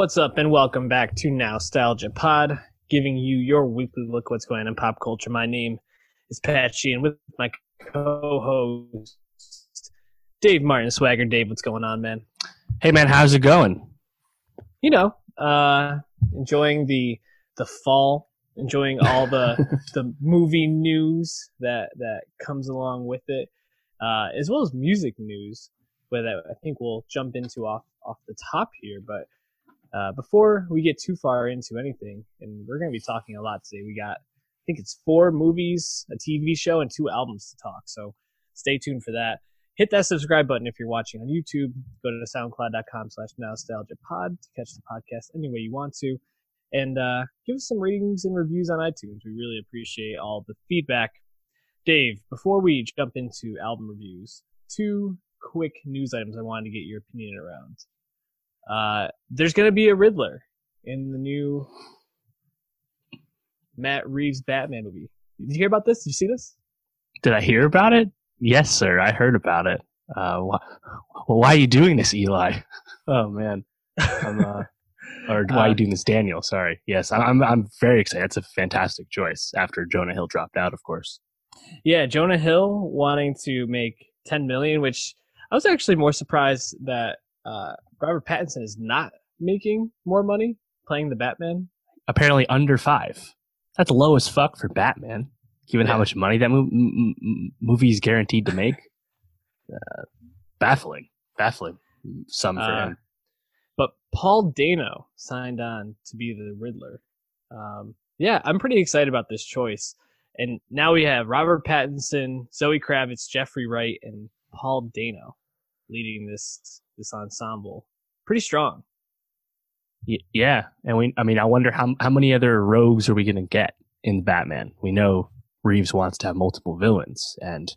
What's up, and welcome back to Nostalgia Pod, giving you your weekly look what's going on in pop culture. My name is Pat Sheehan with my co-host Dave Martin Swagger. Dave, what's going on, man? Hey man, how's it going? You know, uh, enjoying the the fall, enjoying all the the movie news that that comes along with it, uh, as well as music news, where that I think we'll jump into off off the top here, but. Uh, before we get too far into anything, and we're going to be talking a lot today, we got, I think it's four movies, a TV show, and two albums to talk. So stay tuned for that. Hit that subscribe button if you're watching on YouTube. Go to soundcloud.com slash nostalgia pod to catch the podcast any way you want to. And uh, give us some ratings and reviews on iTunes. We really appreciate all the feedback. Dave, before we jump into album reviews, two quick news items I wanted to get your opinion around. Uh, there's going to be a Riddler in the new Matt Reeves Batman movie. Did you hear about this? Did you see this? Did I hear about it? Yes, sir. I heard about it. Uh, wh- why are you doing this, Eli? Oh man, I'm, uh, or why are you doing this, Daniel? Sorry. Yes, I'm. I'm very excited. It's a fantastic choice after Jonah Hill dropped out, of course. Yeah, Jonah Hill wanting to make 10 million, which I was actually more surprised that uh, Robert Pattinson is not making more money playing the Batman. Apparently under five. That's low as fuck for Batman, given Yeah. how much money that mo- m- m- movie is guaranteed to make. Uh, baffling, baffling. Some for Uh, him. But Paul Dano signed on to be the Riddler. Um, yeah, I'm pretty excited about this choice. And now we have Robert Pattinson, Zoe Kravitz, Jeffrey Wright, and Paul Dano leading this this ensemble. Pretty strong. Yeah, and we. I mean, I wonder how how many other rogues are we going to get in Batman? We know Reeves wants to have multiple villains, and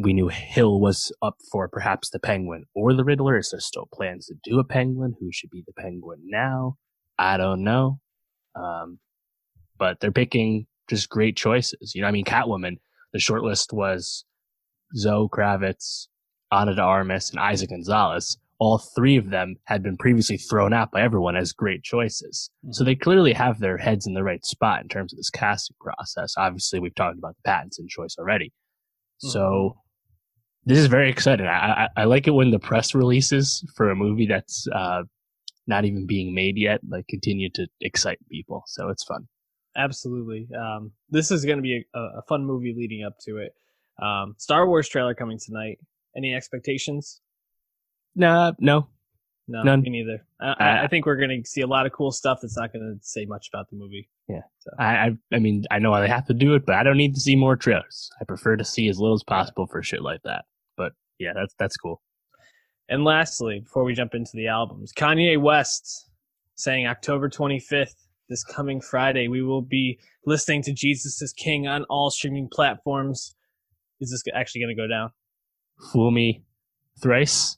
we knew Hill was up for perhaps the Penguin or the Riddler. Is there still plans to do a Penguin? Who should be the Penguin now? I don't know. Um, but they're picking just great choices. You know, I mean, Catwoman. The short list was Zoe Kravitz, Ana de Armas, and Eiza Gonzalez. All three of them had been previously thrown out by everyone as great choices. So they clearly have their heads in the right spot in terms of this casting process. Obviously, we've talked about the Pattinson choice already. So this is very exciting. I, I, I like it when the press releases for a movie that's uh, not even being made yet, like continue to excite people. So it's fun. Absolutely. Um, this is going to be a, a fun movie leading up to it. Um, Star Wars trailer coming tonight. Any expectations? Nah, no, No, None. me neither. I, I, Uh, I think we're going to see a lot of cool stuff that's not going to say much about the movie. Yeah. I, I, I mean, I know they have to do it, but I don't need to see more trailers. I prefer to see as little as possible for shit like that. But yeah, that's that's cool. And lastly, before we jump into the albums, Kanye West saying October 25th, this coming Friday, we will be listening to Jesus is King on all streaming platforms. Is this actually going to go down? Fool me thrice,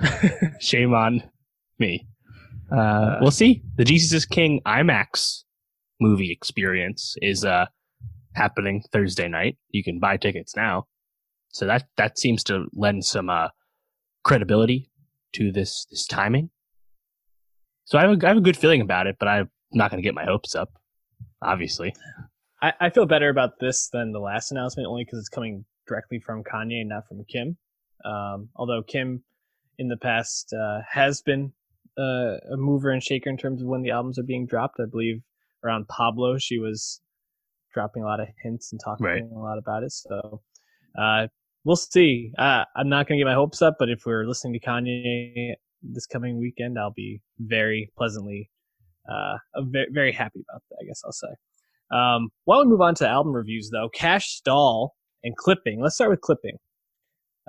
shame on me. Uh, we'll see. The Jesus is King IMAX movie experience is uh happening Thursday night. You can buy tickets now, so that that seems to lend some uh credibility to this this timing. So I have a, I have a good feeling about it, but I'm not going to get my hopes up. Obviously, I, I feel better about this than the last announcement only because it's coming directly from Kanye not from Kim. Um, although Kim in the past uh, has been uh, a mover and shaker in terms of when the albums are being dropped. I believe around Pablo, she was dropping a lot of hints and talking Right. a lot about it. So uh, we'll see. Uh, I'm not going to get my hopes up, but if we're listening to Kanye this coming weekend, I'll be very pleasantly, uh, very, very happy about that. I guess I'll say. Um, while we move on to album reviews, though, Kash Doll and Clipping. Let's start with Clipping.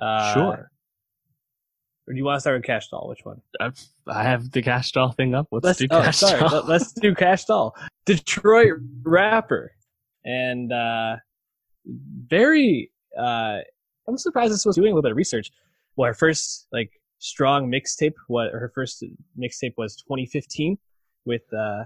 Uh, sure. Or do you want to start with Kash Doll? Which one? I, I have the Kash Doll thing up. Let's, Let's do oh, cash sorry. doll. Let- Let's do Kash Doll. Detroit rapper and uh, very. Uh, I'm surprised this was doing a little bit of research. Well, her first like strong mixtape. What her first mixtape was 2015 with uh,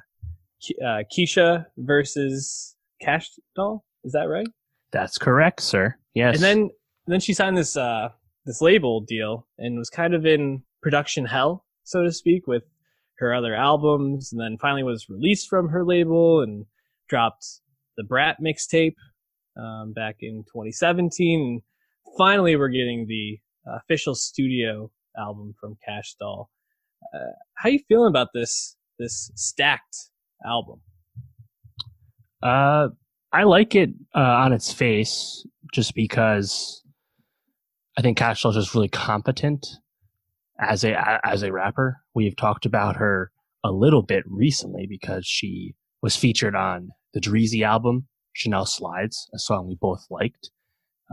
uh, Keisha versus Kash Doll. Is that right? That's correct, sir. Yes. And then then she signed this uh this label deal and was kind of in production hell, so to speak, with her other albums, and then finally was released from her label and dropped the Brat mixtape um, back in 2017. And finally, we're getting the official studio album from Kash Doll. Uh, how you feeling about this this stacked album? Uh, I like it uh, on its face, just because I think Kash Doll is just really competent as a as a rapper. We've talked about her a little bit recently because she was featured on the Dreezy album, Chanel Slides, a song we both liked.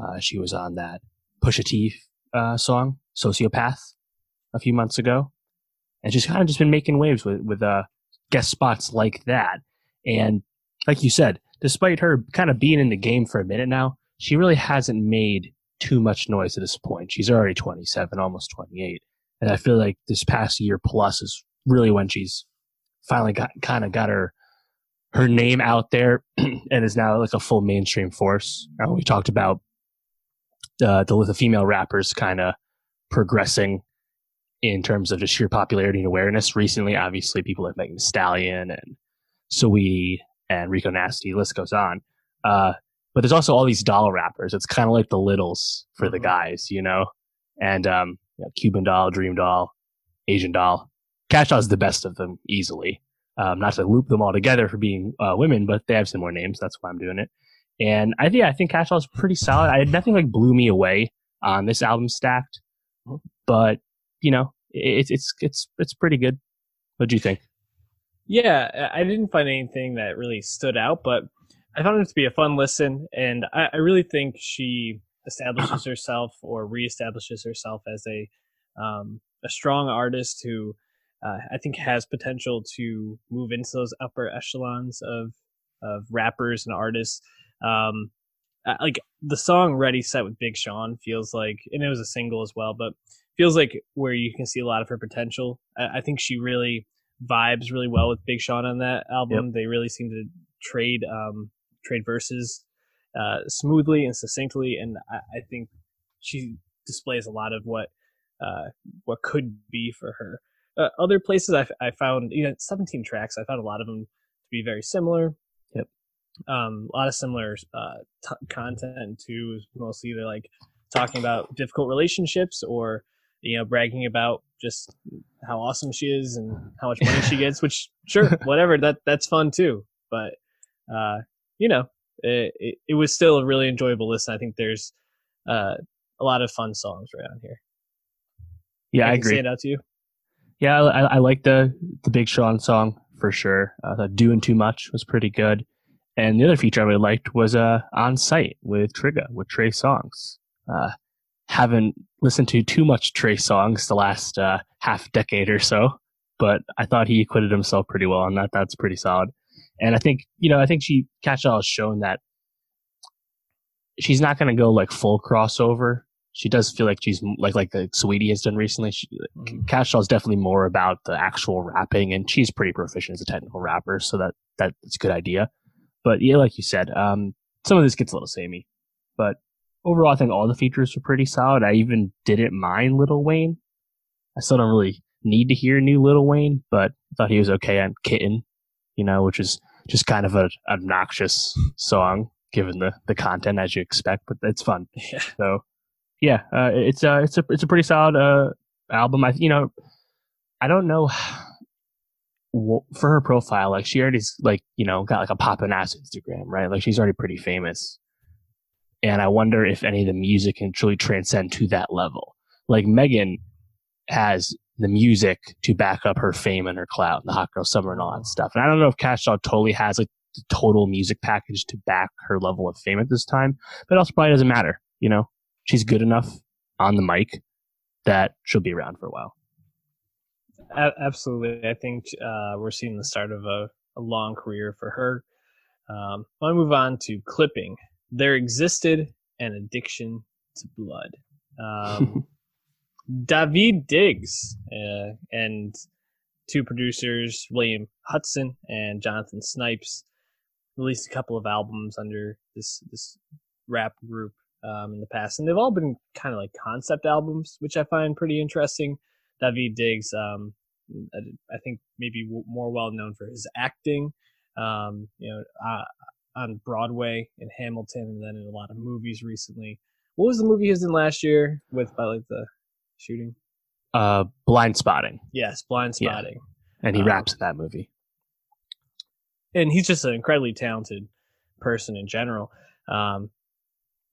Uh, she was on that Pusha T uh, song, Sociopath, a few months ago, and she's kind of just been making waves with with uh, guest spots like that. And like you said, despite her kind of being in the game for a minute now, she really hasn't made too much noise at this point. She's already 27, almost 28. And I feel like this past year plus is really when she's finally got kind of got her her name out there and is now like a full mainstream force. Uh, we talked about uh, the the female rappers kind of progressing in terms of just sheer popularity and awareness. Recently, obviously, people like Megan Stallion and Saweetie and Rico Nasty, list goes on. Uh, but there's also all these doll rappers. It's kind of like the littles for mm-hmm. the guys, you know? And um, you know, Cuban doll, Dream doll, Asian doll. Kash Doll is the best of them easily. Um, not to loop them all together for being uh, women, but they have similar names. That's why I'm doing it. And I think I think Kash Doll is pretty solid. I had nothing like blew me away on this album stacked, mm-hmm. but you know, it's it's it's it's pretty good. What do you think? Yeah, I didn't find anything that really stood out, but I found it to be a fun listen, and I, I really think she establishes herself or reestablishes herself as a um, a strong artist who uh, I think has potential to move into those upper echelons of of rappers and artists. Um, like the song "Ready Set" with Big Sean feels like, and it was a single as well, but feels like where you can see a lot of her potential. I, I think she really vibes really well with Big Sean on that album. Yep. They really seem to trade um, trade verses uh, smoothly and succinctly, and I, I, think she displays a lot of what uh, what could be for her. Uh, other places I, I found, you know, 17 tracks. I found a lot of them to be very similar. Yep. Um, a lot of similar uh, t- content too. Mostly they're like talking about difficult relationships or you know bragging about just how awesome she is and how much money she gets. Which sure, whatever. That that's fun too. But uh, you know, it, it, it, was still a really enjoyable listen. I think there's uh, a lot of fun songs around here. Yeah, I, I agree. It out to you. Yeah, I, I like the the Big Sean song for sure. Uh, "Doing Too Much" was pretty good, and the other feature I really liked was uh, "On Site" with Trigga with Trey Songz. Uh, haven't listened to too much Trey Songz the last uh, half decade or so, but I thought he acquitted himself pretty well on that. That's pretty solid. And I think, you know, I think she, Kash Doll has shown that she's not going to go like full crossover. She does feel like she's like, like the Saweetie has done recently. She, mm-hmm. Kash Doll is definitely more about the actual rapping and she's pretty proficient as a technical rapper. So that, that's a good idea. But yeah, like you said, um, some of this gets a little samey, but overall, I think all the features were pretty solid. I even didn't mind Lil Wayne. I still don't really need to hear new Lil Wayne, but I thought he was okay on Kitten, you know, which is just kind of an obnoxious song given the the content as you expect, but it's fun. Yeah. So yeah, uh, it's uh it's a it's a pretty solid uh album. I you know I don't know for her profile like she already's like you know got like a poppin' ass Instagram right like she's already pretty famous, and I wonder if any of the music can truly transcend to that level. Like Megan has the music to back up her fame and her clout, and the Hot Girl Summer and all that stuff. And I don't know if Kash Doll totally has like the total music package to back her level of fame at this time, but it also probably doesn't matter. You know, she's good enough on the mic that she'll be around for a while. Absolutely. I think uh, we're seeing the start of a, a long career for her. Um, I want to move on to clipping. There existed an addiction to blood. Um, Daveed Diggs uh, and two producers, William Hutson and Jonathan Snipes, released a couple of albums under this this rap group um, in the past, and they've all been kind of like concept albums, which I find pretty interesting. Daveed Diggs, um, I think maybe more well known for his acting. Um, you know, uh, on Broadway in Hamilton, and then in a lot of movies recently. What was the movie he was in last year with by like the shooting? Uh, Blindspotting. Yes, Blindspotting. Yeah. And he um, raps in that movie. And he's just an incredibly talented person in general. Um,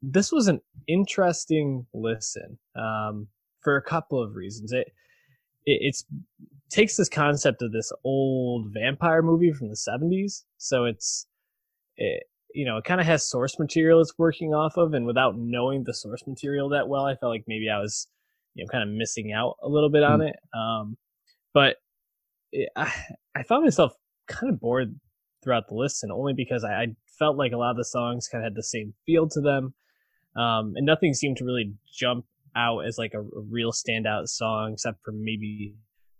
this was an interesting listen um, for a couple of reasons. It, it it's takes this concept of this old vampire movie from the 70s so it's it, you know, it kind of has source material it's working off of, and without knowing the source material that well, I felt like maybe I was, you know, kind of missing out a little bit on mm. it. Um, but it, I, I found myself kind of bored throughout the listen, only because I, I felt like a lot of the songs kind of had the same feel to them, um, and nothing seemed to really jump out as like a, a real standout song, except for maybe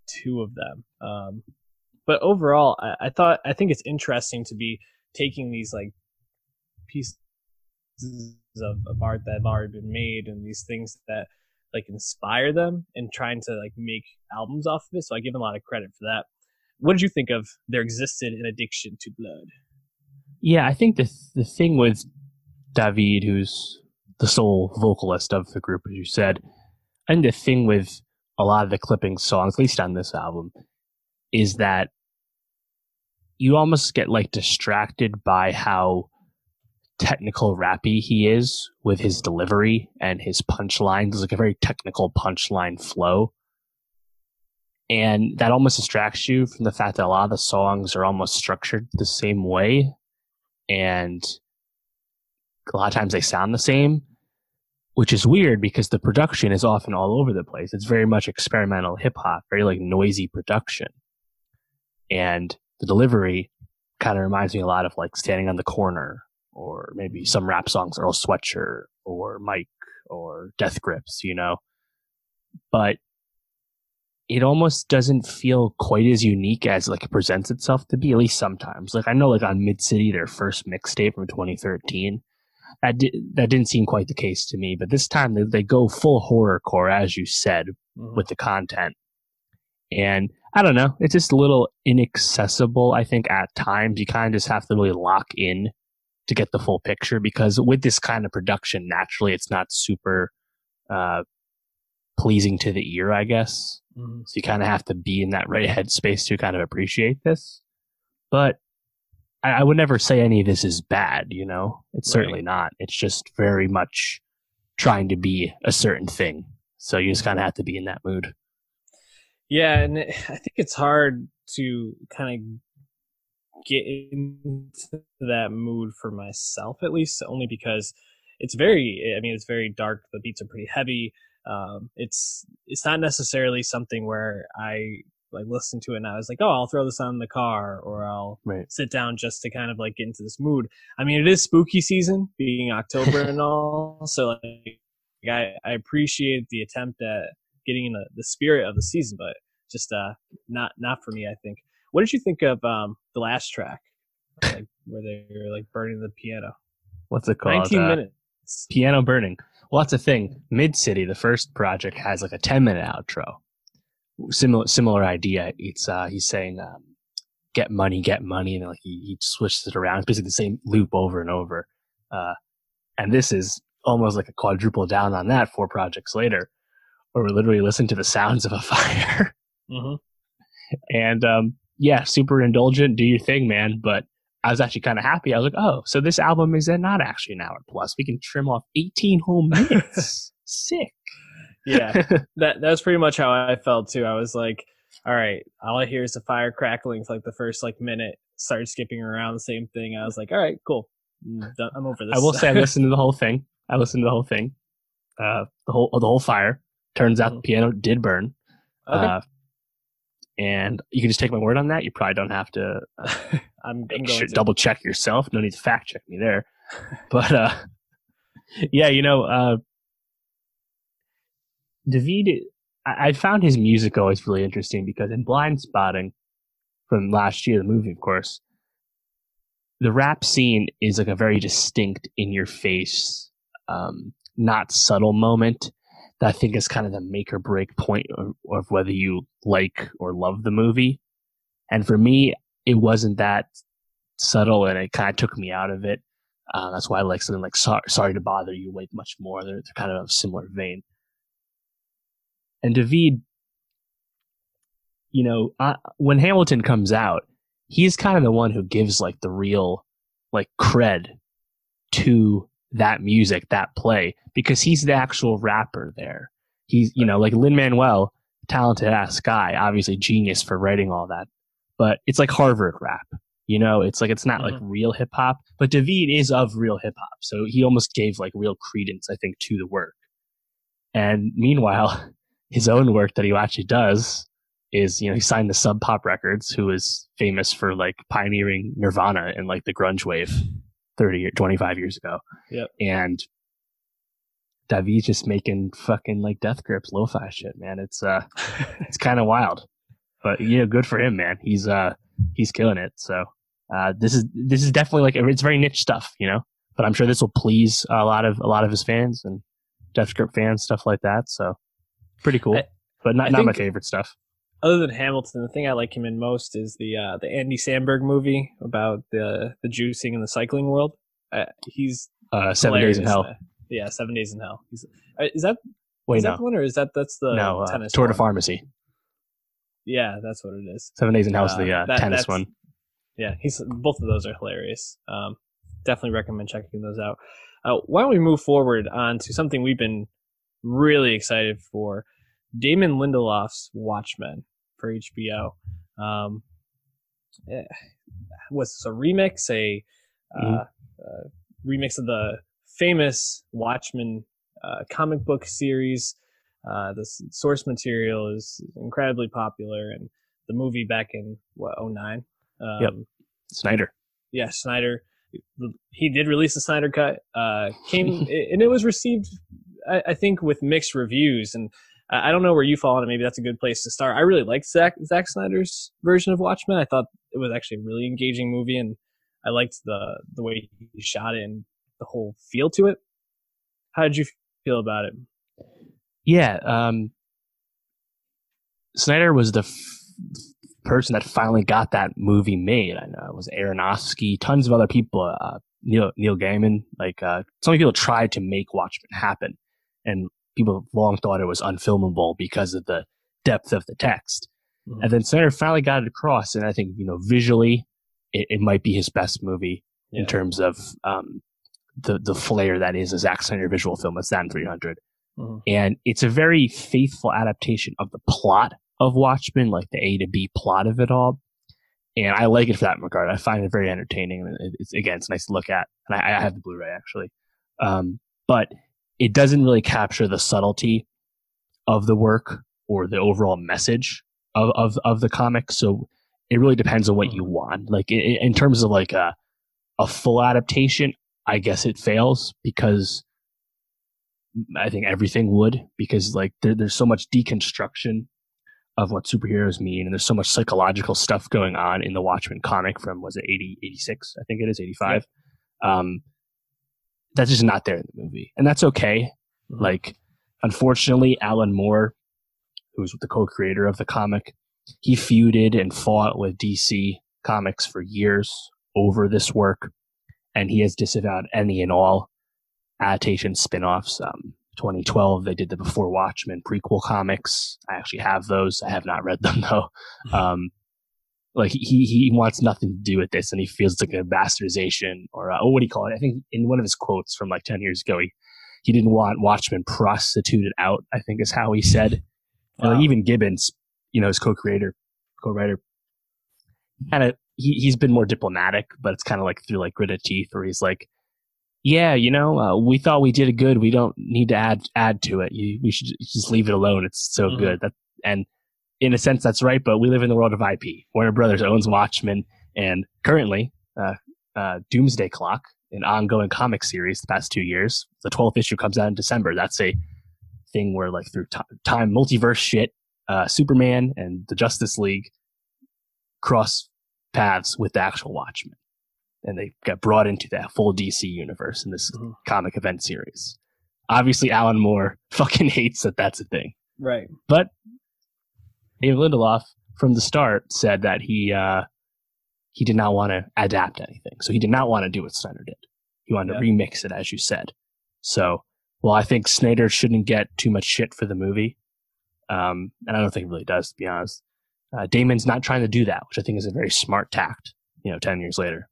two of them. Um, but overall, I, I thought I think it's interesting to be taking these like pieces of, of art that have already been made and these things that like inspire them and trying to like make albums off of it. So I give them a lot of credit for that. What did you think of There Existed an Addiction to Blood? Yeah, I think the the thing with David, who's the sole vocalist of the group, as you said, and the thing with a lot of the clipping songs, at least on this album, is that you almost get like distracted by how technical rappy he is with his delivery and his punchlines. Like a very technical punchline flow. And that almost distracts you from the fact that a lot of the songs are almost structured the same way. And a lot of times they sound the same, which is weird because the production is often all over the place. It's very much experimental hip hop, very like noisy production. And the delivery kind of reminds me a lot of like standing on the corner or maybe some rap songs earl sweatshirt or mike or death grips you know? But it almost doesn't feel quite as unique as like it presents itself to be at least sometimes. Like i know like on mid city their first mixtape from 2013 that di- that didn't seem quite the case to me but this time they, they go full horror core as you said mm-hmm. with the content. And I don't know. It's just a little inaccessible, I think, at times. You kind of just have to really lock in to get the full picture because with this kind of production, naturally, it's not super uh, pleasing to the ear, I guess. Mm-hmm. So you kind of have to be in that right headspace to kind of appreciate this. But I, I would never say any of this is bad, you know? It's right. certainly not. It's just very much trying to be a certain thing. So you just kind of have to be in that mood. Yeah, and I think it's hard to kind of get into that mood for myself, at least, only because it's very. I mean, it's very dark. The beats are pretty heavy. Um, it's it's not necessarily something where I like listen to it and I was like, oh, I'll throw this on in the car or I'll right. sit down just to kind of like get into this mood. I mean, it is spooky season, being October and all, so like I, I appreciate the attempt at getting in the, the spirit of the season, but just uh not not for me. I think. What did you think of um the last track, like, where they were like burning the piano? What's it called? Nineteen uh, minutes. Piano burning. Well, that's the thing. Mid City, the first project, has like a ten minute outro. Similar similar idea. It's uh he's saying um, get money, get money, and like he, he switches it around. It's basically the same loop over and over. Uh, and this is almost like a quadruple down on that four projects later, where we literally listen to the sounds of a fire. Mm-hmm. And um, yeah, super indulgent. Do your thing, man. But I was actually kind of happy. I was like, oh, so this album is not actually an hour plus. We can trim off 18 whole minutes. Sick. yeah, that that's pretty much how I felt too. I was like, all right, all I hear is the fire crackling for like the first like minute. Started skipping around the same thing. I was like, all right, cool. I'm. Over this. I will say I listened to the whole thing. I listened to the whole thing. Uh, the whole the whole fire. Turns out mm-hmm. the piano did burn. Okay. Uh, and you can just take my word on that. You probably don't have to. Uh, I'm, I'm sure, to. double check yourself. No need to fact check me there. but uh, yeah, you know, uh, David, I, I found his music always really interesting because in Blindspotting from last year, the movie, of course, the rap scene is like a very distinct, in your face, um, not subtle moment I think is kind of the make or break point of, of whether you like or love the movie. And for me, it wasn't that subtle, and it kind of took me out of it. Uh, that's why I like something like Sorry, Sorry to Bother You way much more. They're, they're kind of a similar vein. And David, you know, uh, when Hamilton comes out, he's kind of the one who gives like the real like cred to that music, that play, because he's the actual rapper there. He's, you know, like Lin Manuel, talented ass guy, obviously genius for writing all that, but it's like Harvard rap. You know, it's like it's not mm-hmm. like real hip hop, but David is of real hip hop, so he almost gave like real credence, I think, to the work. And meanwhile, his own work that he actually does is, you know, he signed the Sub Pop Records, who is famous for like pioneering Nirvana and like the grunge wave 30 or 25 years ago. Yep. And David's just making fucking like death grips lo-fi shit, man. It's uh it's kind of wild. But you know, good for him, man. He's uh he's killing it. So uh, this is this is definitely like it's very niche stuff, you know. But I'm sure this will please a lot of a lot of his fans and Death Grip fans, stuff like that. So pretty cool, I, but not I not my favorite stuff. Other than Hamilton, the thing I like him in most is the uh, the Andy Samberg movie about the the juicing in the cycling world. Uh, he's uh, Seven Days in Hell. Yeah, Seven Days in Hell. He's, uh, is that Wait, is no. that the one or is that that's the no uh, tennis Tour de Pharmacy? Yeah, that's what it is. Seven Days in Hell is the uh, that, tennis one yeah, he's both of those are hilarious. Um, definitely recommend checking those out. Uh, why don't we move forward on to something we've been really excited for? Damon Lindelof's Watchmen for HBO. Um, eh, was this a remix? A uh, mm-hmm. uh, remix of the famous Watchmen uh, comic book series. Uh, the source material is incredibly popular, and the movie back in what 09 um, yep. Snyder. Yeah, Snyder. He did release the Snyder cut. Uh, came and it was received, I, I, think, with mixed reviews. And I don't know where you fall on it. Maybe that's a good place to start. I really liked Zack Zack Snyder's version of Watchmen. I thought it was actually a really engaging movie, and I liked the the way he shot it and the whole feel to it. How did you feel about it? Yeah, um, Snyder was the f- person that finally got that movie made. I know it was Aronofsky, tons of other people, uh, Neil Neil Gaiman. Like uh, so many people tried to make Watchmen happen, and people long thought it was unfilmable because of the depth of the text. Mm-hmm. And then Snyder finally got it across, and I think you know visually, it, it might be his best movie yeah. in terms of um, the the flair that is a Zack Snyder visual film. It's that in 300. Mm-hmm. And it's a very faithful adaptation of the plot of Watchmen, like the A to B plot of it all. And I like it for that regard. I find it very entertaining. And it's, again, it's nice to look at. And I, I have the Blu-ray actually. Um, but it doesn't really capture the subtlety of the work or the overall message of, of, of the comic. So it really depends on what you want. Like in, in terms of like a, a full adaptation, I guess it fails because I think everything would because like there, there's so much deconstruction of what superheroes mean. And there's so much psychological stuff going on in the Watchmen comic from, was it 80, 86? I think it is 85. Yeah. Um, that's just not there in the movie. And that's okay. Mm-hmm. Like, unfortunately, Alan Moore, who's the co-creator of the comic, he feuded and fought with DC Comics for years over this work. And he has disavowed any and all adaptation spin-offs. Um, 2012 they did the before watchmen prequel comics i actually have those i have not read them though um, like he he wants nothing to do with this and he feels like a bastardization or uh, oh, what do you call it i think in one of his quotes from like 10 years ago he he didn't want watchmen prostituted out i think is how he said wow. and like even gibbons you know his co-creator co-writer kind of he, he's been more diplomatic but it's kind of like through like gritted teeth where he's like yeah, you know, uh, we thought we did it good. We don't need to add add to it. You, we should just leave it alone. It's so mm-hmm. good. That and in a sense, that's right. But we live in the world of IP. Warner Brothers owns Watchmen, and currently, uh, uh, Doomsday Clock, an ongoing comic series, the past two years. The twelfth issue comes out in December. That's a thing where, like, through t- time, multiverse shit, uh, Superman and the Justice League cross paths with the actual Watchmen and they got brought into that full DC universe in this mm-hmm. comic event series. obviously Alan Moore fucking hates that that's a thing. Right. But David Lindelof from the start said that he uh, he did not want to adapt anything. So he did not want to do what Snyder did. He wanted yeah. to remix it, as you said. So, well, I think Snyder shouldn't get too much shit for the movie. Um, and I don't think he really does, to be honest. Uh, Damon's not trying to do that, which I think is a very smart tact, you know, 10 years later.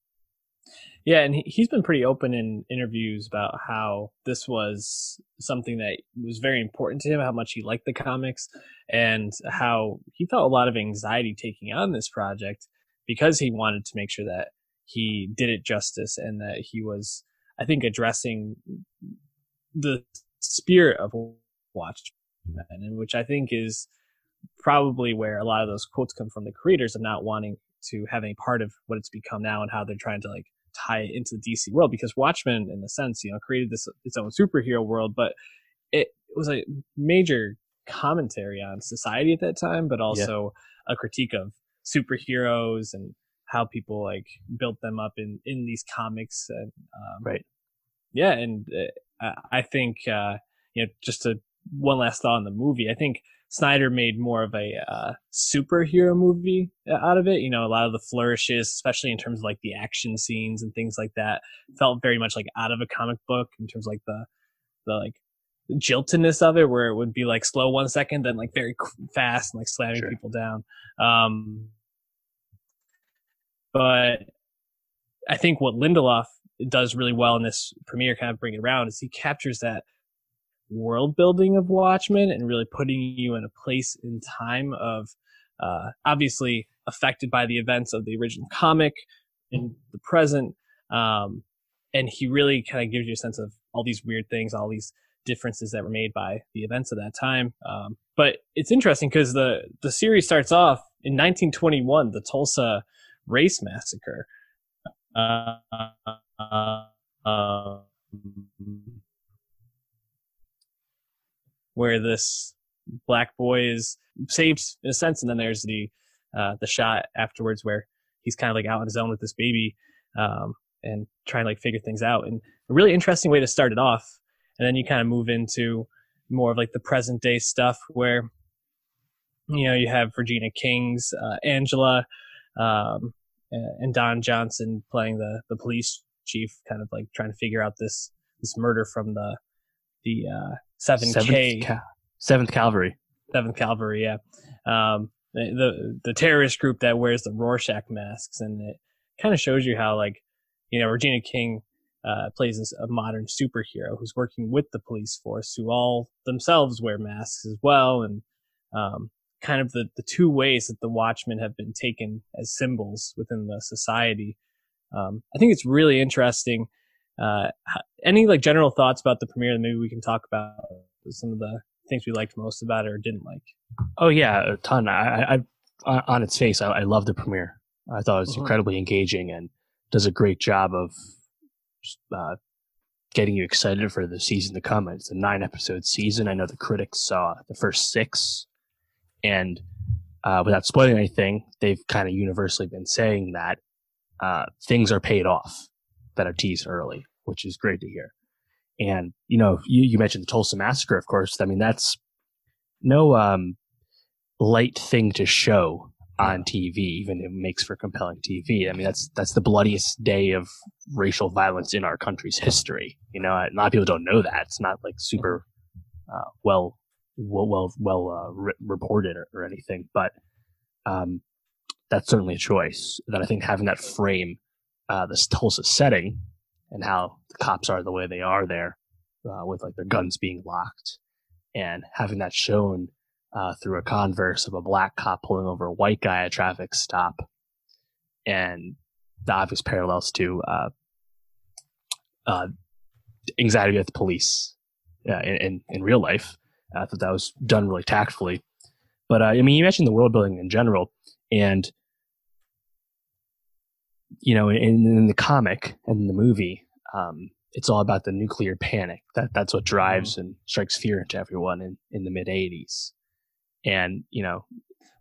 Yeah, and he's been pretty open in interviews about how this was something that was very important to him, how much he liked the comics, and how he felt a lot of anxiety taking on this project because he wanted to make sure that he did it justice and that he was, I think, addressing the spirit of Watchmen, and which I think is probably where a lot of those quotes come from the creators of not wanting to have any part of what it's become now and how they're trying to like tie it into the DC world because Watchmen, in a sense, you know, created this its own superhero world, but it, was a major commentary on society at that time, but also yeah. a critique of superheroes and how people like built them up in in these comics and um, right yeah and uh, i think uh you know just a one last thought on the movie i think Snyder made more of a uh, superhero movie uh, out of it. You know, a lot of the flourishes, especially in terms of like the action scenes and things like that, felt very much like out of a comic book in terms of like the the like jiltedness of it, where it would be like slow one second, then like very fast and like slamming sure. people down. Um, but I think what Lindelof does really well in this premiere, kind of bring it around, is he captures that world building of Watchmen and really putting you in a place in time of uh, obviously affected by the events of the original comic in the present. Um, and he really kind of gives you a sense of all these weird things, all these differences that were made by the events of that time. Um, but it's interesting because the the series starts off in 1921, the Tulsa Race Massacre. Uh, uh, where this black boy is saved in a sense, and then there's the uh, the shot afterwards where he's kind of like out on his own with this baby um, and trying to like figure things out. And a really interesting way to start it off, and then you kind of move into more of like the present day stuff where you know you have Regina King's uh, Angela um, and Don Johnson playing the the police chief, kind of like trying to figure out this this murder from the the uh, K Seventh Cavalry. Seventh Cavalry, yeah. Um, the, the the terrorist group that wears the Rorschach masks, and it kind of shows you how like you know Regina King uh, plays this, a modern superhero who's working with the police force, who all themselves wear masks as well, and um, kind of the the two ways that the Watchmen have been taken as symbols within the society. Um, I think it's really interesting uh, any like general thoughts about the premiere? Maybe we can talk about some of the things we liked most about it or didn't like. Oh yeah, a ton. I, I on its face, I, I love the premiere. I thought it was mm-hmm. incredibly engaging and does a great job of uh, getting you excited for the season to come. It's a nine episode season. I know the critics saw the first six, and uh, without spoiling anything, they've kind of universally been saying that uh, things are paid off that are teased early, which is great to hear. And, you know, you, you mentioned the Tulsa Massacre, of course. I mean, that's no um, light thing to show on TV, even if it makes for compelling TV. I mean, that's that's the bloodiest day of racial violence in our country's history. You know, a lot of people don't know that. It's not like super uh, well well well, well uh, re- reported or, or, anything, but um, that's certainly a choice. That I think having that frame uh, this Tulsa setting and how the cops are the way they are there, uh, with like their guns being locked, and having that shown uh, through a converse of a black cop pulling over a white guy at a traffic stop, and the obvious parallels to uh, uh, anxiety with the police uh, in, in, in real life. I thought that was done really tactfully. But I mean, you mentioned the world building in general, and you know, in, in the comic and in the movie, um, it's all about the nuclear panic. That that's what drives mm-hmm. and strikes fear into everyone in, in the mid '80s. And you know,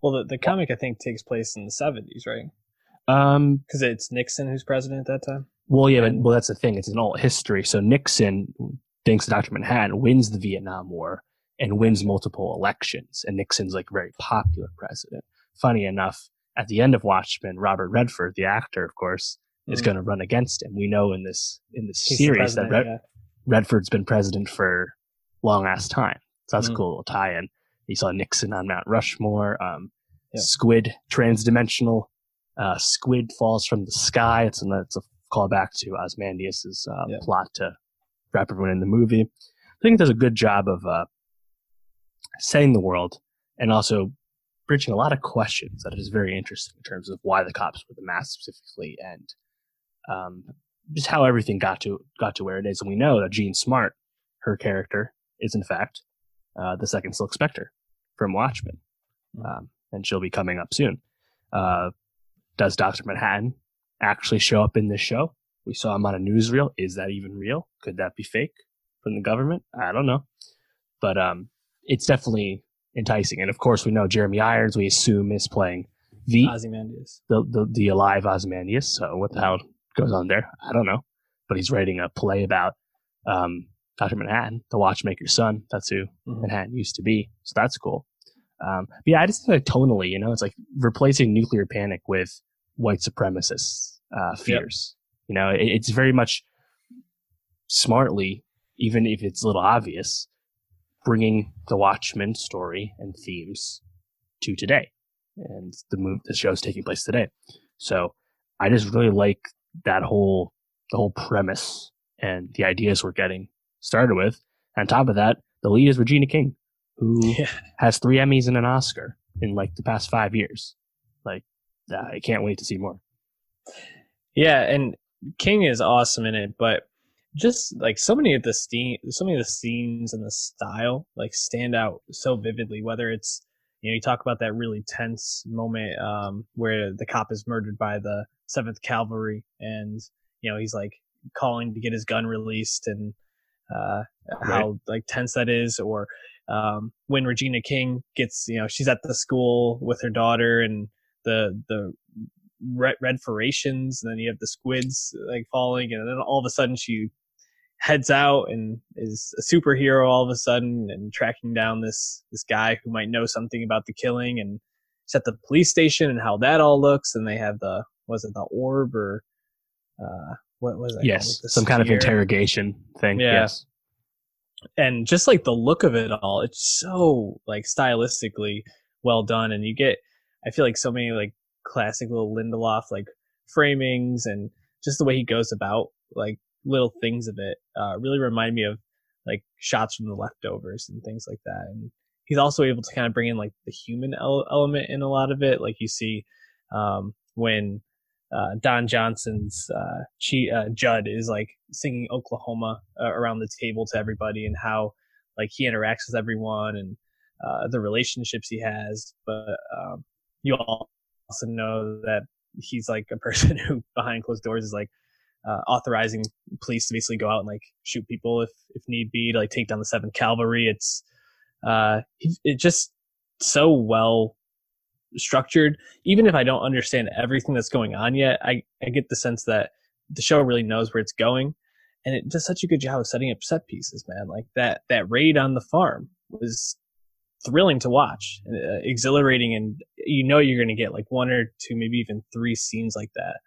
well, the, the comic I think takes place in the '70s, right? Um, because it's Nixon who's president at that time. Well, yeah, but well, that's the thing. It's an alt history. So Nixon, thanks to Dr. Manhattan, wins the Vietnam War and wins multiple elections. And Nixon's like a very popular president. Funny enough, at the end of Watchmen, Robert Redford, the actor, of course, is Mhm. going to run against him. We know in this in this He's series that Red, yeah. Redford's been president for long ass time. So that's Mhm. a cool little tie-in. You saw Nixon on Mount Rushmore. Um, Yeah. Squid, transdimensional. Uh, squid falls from the sky. It's a, it's a callback to Ozymandias's uh, Yeah. plot to wrap everyone in the movie. I think it does a good job of uh, setting the world and also bridging a lot of questions that is very interesting in terms of why the cops were the mask specifically and um, just how everything got to got to where it is. And we know that Jean Smart, her character, is in fact uh, the second Silk Spectre from Watchmen, Mhm. um, and she'll be coming up soon. Uh, does Doctor Manhattan actually show up in this show? We saw him on a newsreel. Is that even real? Could that be fake from the government? I don't know, but um, it's definitely enticing. And of course, we know Jeremy Irons. We assume is playing the Ozymandias. the, the, the alive Ozymandias. So what the hell goes on there? I don't know. But he's writing a play about um, Dr. Manhattan, the watchmaker's son. That's who Mhm. Manhattan used to be. So that's cool. Um, but yeah, I just think like tonally, you know, it's like replacing nuclear panic with white supremacist uh, fears. You know, it, it's very much smartly, even if it's a little obvious, bringing the Watchmen story and themes to today. And the move, the show's taking place today. So I just really like that whole, the whole premise and the ideas we're getting started with. On top of that, the lead is Regina King, who Yeah. has three Emmys and an Oscar in like the past five years. Like, I can't wait to see more. Yeah, and King is awesome in it, but just like so many of the scene, so many of the scenes and the style like stand out so vividly. Whether it's you know you talk about that really tense moment um, where the cop is murdered by the Seventh Cavalry, and you know he's like calling to get his gun released, and uh, how like tense that is, or um, when Regina King gets you know she's at the school with her daughter and the the red, red and then you have the squids like falling, and then all of a sudden she heads out and is a superhero all of a sudden and tracking down this this guy who might know something about the killing and it's at the police station and how that all looks and they have the was it the orb or uh what was called? Yes, Like some kind of interrogation thing. Yeah. Yes. and just like the look of it all it's so like stylistically well done and you get i feel like so many like classic little lindelof like framings and just the way he goes about like little things of it uh really remind me of like shots from the leftovers and things like that and he's also able to kind of bring in like the human ele- element in a lot of it like you see um when uh, Don Johnson's uh, she, uh, Judd is like singing Oklahoma uh, around the table to everybody and how like he interacts with everyone and uh, the relationships he has. But um, you also know that he's like a person who behind closed doors is like uh, authorizing police to basically go out and like shoot people if if need be to like take down the Seventh Cavalry. It's uh, he- it just so well structured even if I don't understand everything that's going on yet, I, I get the sense that the show really knows where it's going. And it does such a good job of setting up set pieces, man. Like that, that raid on the farm was thrilling to watch, uh, exhilarating. And you know, you're going to get like one or two, maybe even three scenes like that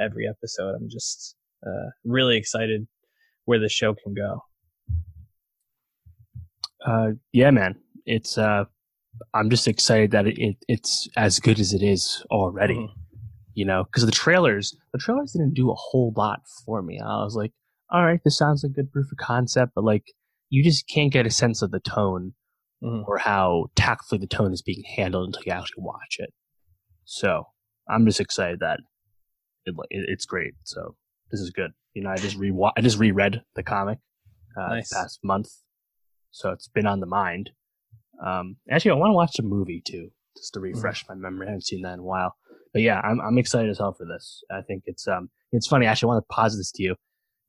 every episode. I'm just, uh, really excited where the show can go. Uh, yeah, man. It's uh, I'm just excited that it, it it's as good as it is already. Mhm. You know, because the trailers, the trailers didn't do a whole lot for me. I was like, all right, this sounds like good proof of concept, but like, you just can't get a sense of the tone Mhm. or how tactfully the tone is being handled until you actually watch it. So I'm just excited that it, it, it's great. So this is good. You know, I just re I just reread the comic uh, Nice. the past month, so it's been on the mind. Um, actually, I want to watch the movie too, just to refresh my memory. I haven't seen that in a while. But yeah, I'm I'm excited as hell for this. I think it's um it's funny. Actually, I want to pause this to you.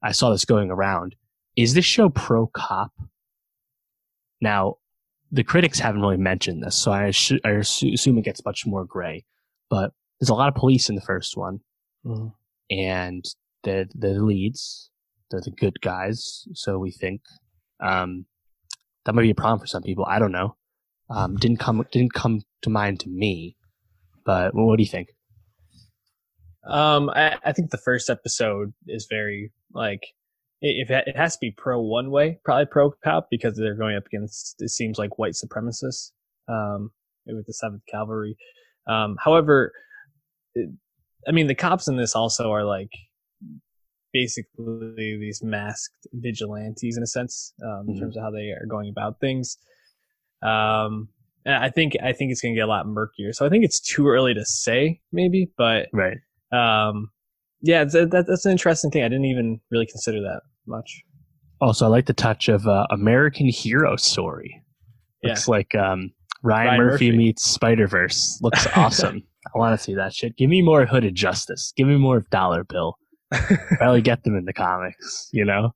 I saw this going around. Is this show pro cop? Now, the critics haven't really mentioned this, so I, assu- I assume it gets much more gray. But there's a lot of police in the first one, Mhm. and the the leads, they're the good guys, so we think. Um, that might be a problem for some people. I don't know. Um, didn't come didn't come to mind to me. But well, what do you think? Um, I, I think the first episode is very like it, it has to be pro one way, probably pro cop because they're going up against it seems like white supremacists. Um, with the Seventh Cavalry. Um, however, it, I mean the cops in this also are like basically these masked vigilantes in a sense um, mm-hmm. in terms of how they are going about things. Um, I think I think it's going to get a lot murkier. So I think it's too early to say, maybe, but right. Um, yeah, that, that's an interesting thing. I didn't even really consider that much. Also, I like the touch of uh, American Hero story. Looks yeah. like um, Ryan, Ryan Murphy, Murphy, meets Spider Verse. Looks awesome. I want to see that shit. Give me more Hooded Justice. Give me more of Dollar Bill. Barely get them in the comics, you know.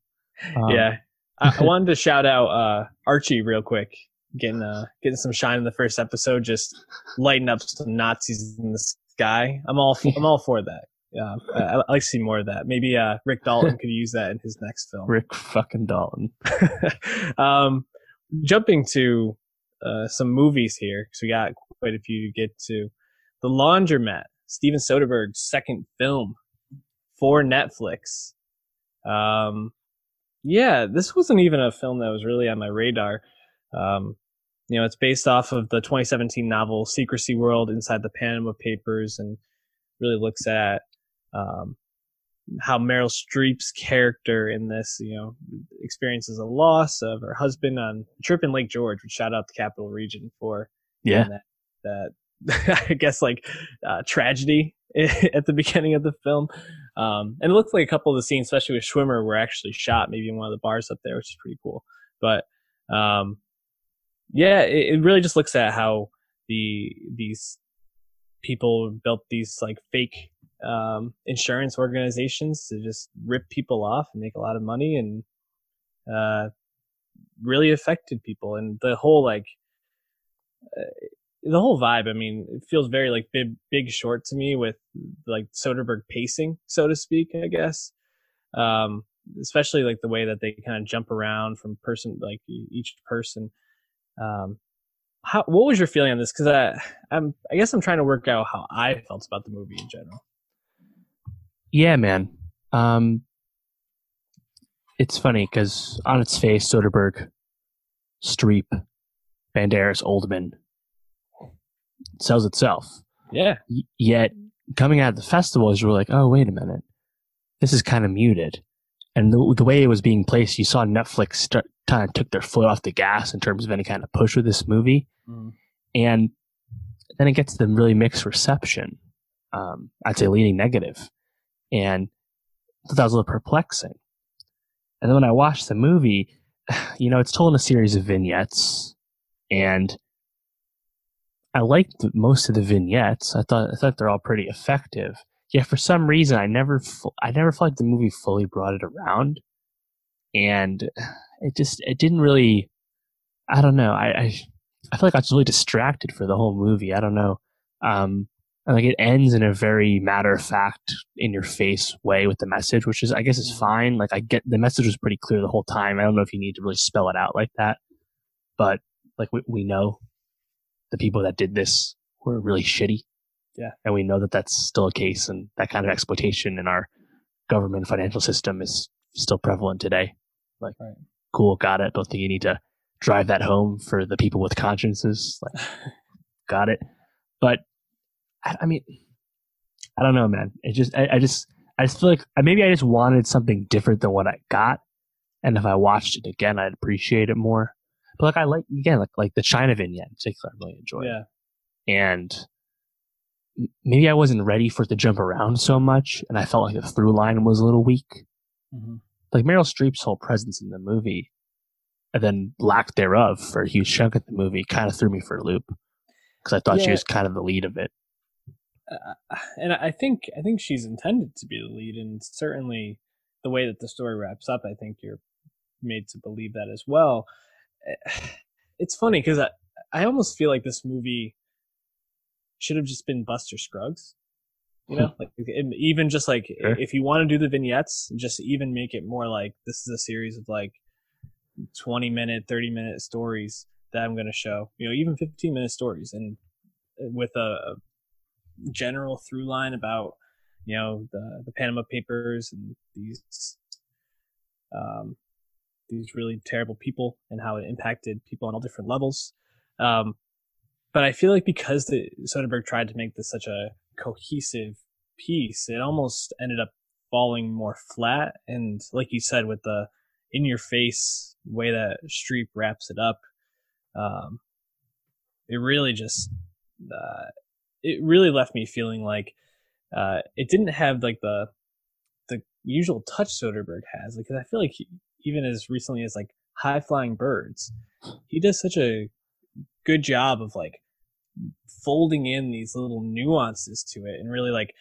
Um, yeah, I, I, wanted to shout out uh, Archie real quick, getting uh, getting some shine in the first episode, just lighting up some Nazis in the sky. I'm all I'm all for that. Yeah, I, I like to see more of that. Maybe uh, Rick Dalton could use that in his next film. Rick fucking Dalton. um, jumping to uh, some movies here because we got quite a few to get to. The Laundromat, Steven Soderbergh's second film for Netflix. Um, yeah, this wasn't even a film that was really on my radar. Um, you know, it's based off of the 2017 novel Secrecy World Inside the Panama Papers and really looks at um, how Meryl Streep's character in this, you know, experiences a loss of her husband on a trip in Lake George, which shout out the capital region for yeah that, that I guess like uh, tragedy at the beginning of the film. Um, and it looks like a couple of the scenes, especially with Schwimmer, were actually shot maybe in one of the bars up there, which is pretty cool. But um, yeah, it, it really just looks at how the these people built these like fake um, insurance organizations to just rip people off and make a lot of money and uh, really affected people. And the whole like uh, the whole vibe. I mean, it feels very like big, big short to me with like Soderbergh pacing, so to speak. I guess. Um, especially like the way that they kind of jump around from person like each person um how what was your feeling on this because i i'm i guess i'm trying to work out how i felt about the movie in general yeah, man. Um, it's funny because on its face, Soderbergh, Streep, Banderas, Oldman sells itself. Yeah. Y- yet coming out of the festival, you were like, oh, wait a minute, this is kind of muted. And the, the way it was being placed, you saw Netflix start, kind of took their foot off the gas in terms of any kind of push with this movie. Mm. And then it gets the really mixed reception. Um, I'd say leaning negative and that was a little perplexing. And then when I watched the movie, you know, it's told in a series of vignettes, and I liked most of the vignettes. I thought I thought they're all pretty effective. Yeah, for some reason, I never I never felt like the movie fully brought it around, and it just it didn't really. I don't know. I I, I feel like I was really distracted for the whole movie. I don't know. Um, and like it ends in a very matter of fact in your face way with the message which is i guess is mm-hmm. fine like i get the message was pretty clear the whole time i don't know if you need to really spell it out like that but like we, we know the people that did this were really shitty. Yeah. And we know that that's still a case and that kind of exploitation in our government financial system is still prevalent today. Like right. cool got it. Don't think you need to drive that home for the people with consciences. Like got it. But I, I mean, I don't know, man. It just, I, I just, I just feel like maybe I just wanted something different than what I got, and if I watched it again, I'd appreciate it more. But like I like again, like like the China vignette in particular, I really enjoyed. Yeah, and maybe I wasn't ready for it to jump around so much, and I felt like the through line was a little weak. Mm-hmm. Like Meryl Streep's whole presence in the movie, and then lack thereof for a huge chunk of the movie, kind of threw me for a loop because I thought yeah. she was kind of the lead of it uh, and I think I think she's intended to be the lead, and certainly the way that the story wraps up, I think you're made to believe that as well. It's funny because I I almost feel like this movie should have just been Buster Scruggs. You know, like even just like sure. if you want to do the vignettes, just even make it more like this is a series of like 20 minute, 30 minute stories that I'm going to show, you know, even 15 minute stories and uh, with a general through line about, you know, the, the Panama Papers and these, um, these really terrible people and how it impacted people on all different levels. Um, but I feel like because the Soderbergh tried to make this such a cohesive piece, it almost ended up falling more flat. And like you said, with the in your face way that Streep wraps it up, um, it really just uh, it really left me feeling like uh, it didn't have like the the usual touch Soderbergh has. Because I feel like he, even as recently as like High Flying Birds, he does such a good job of like folding in these little nuances to it and really like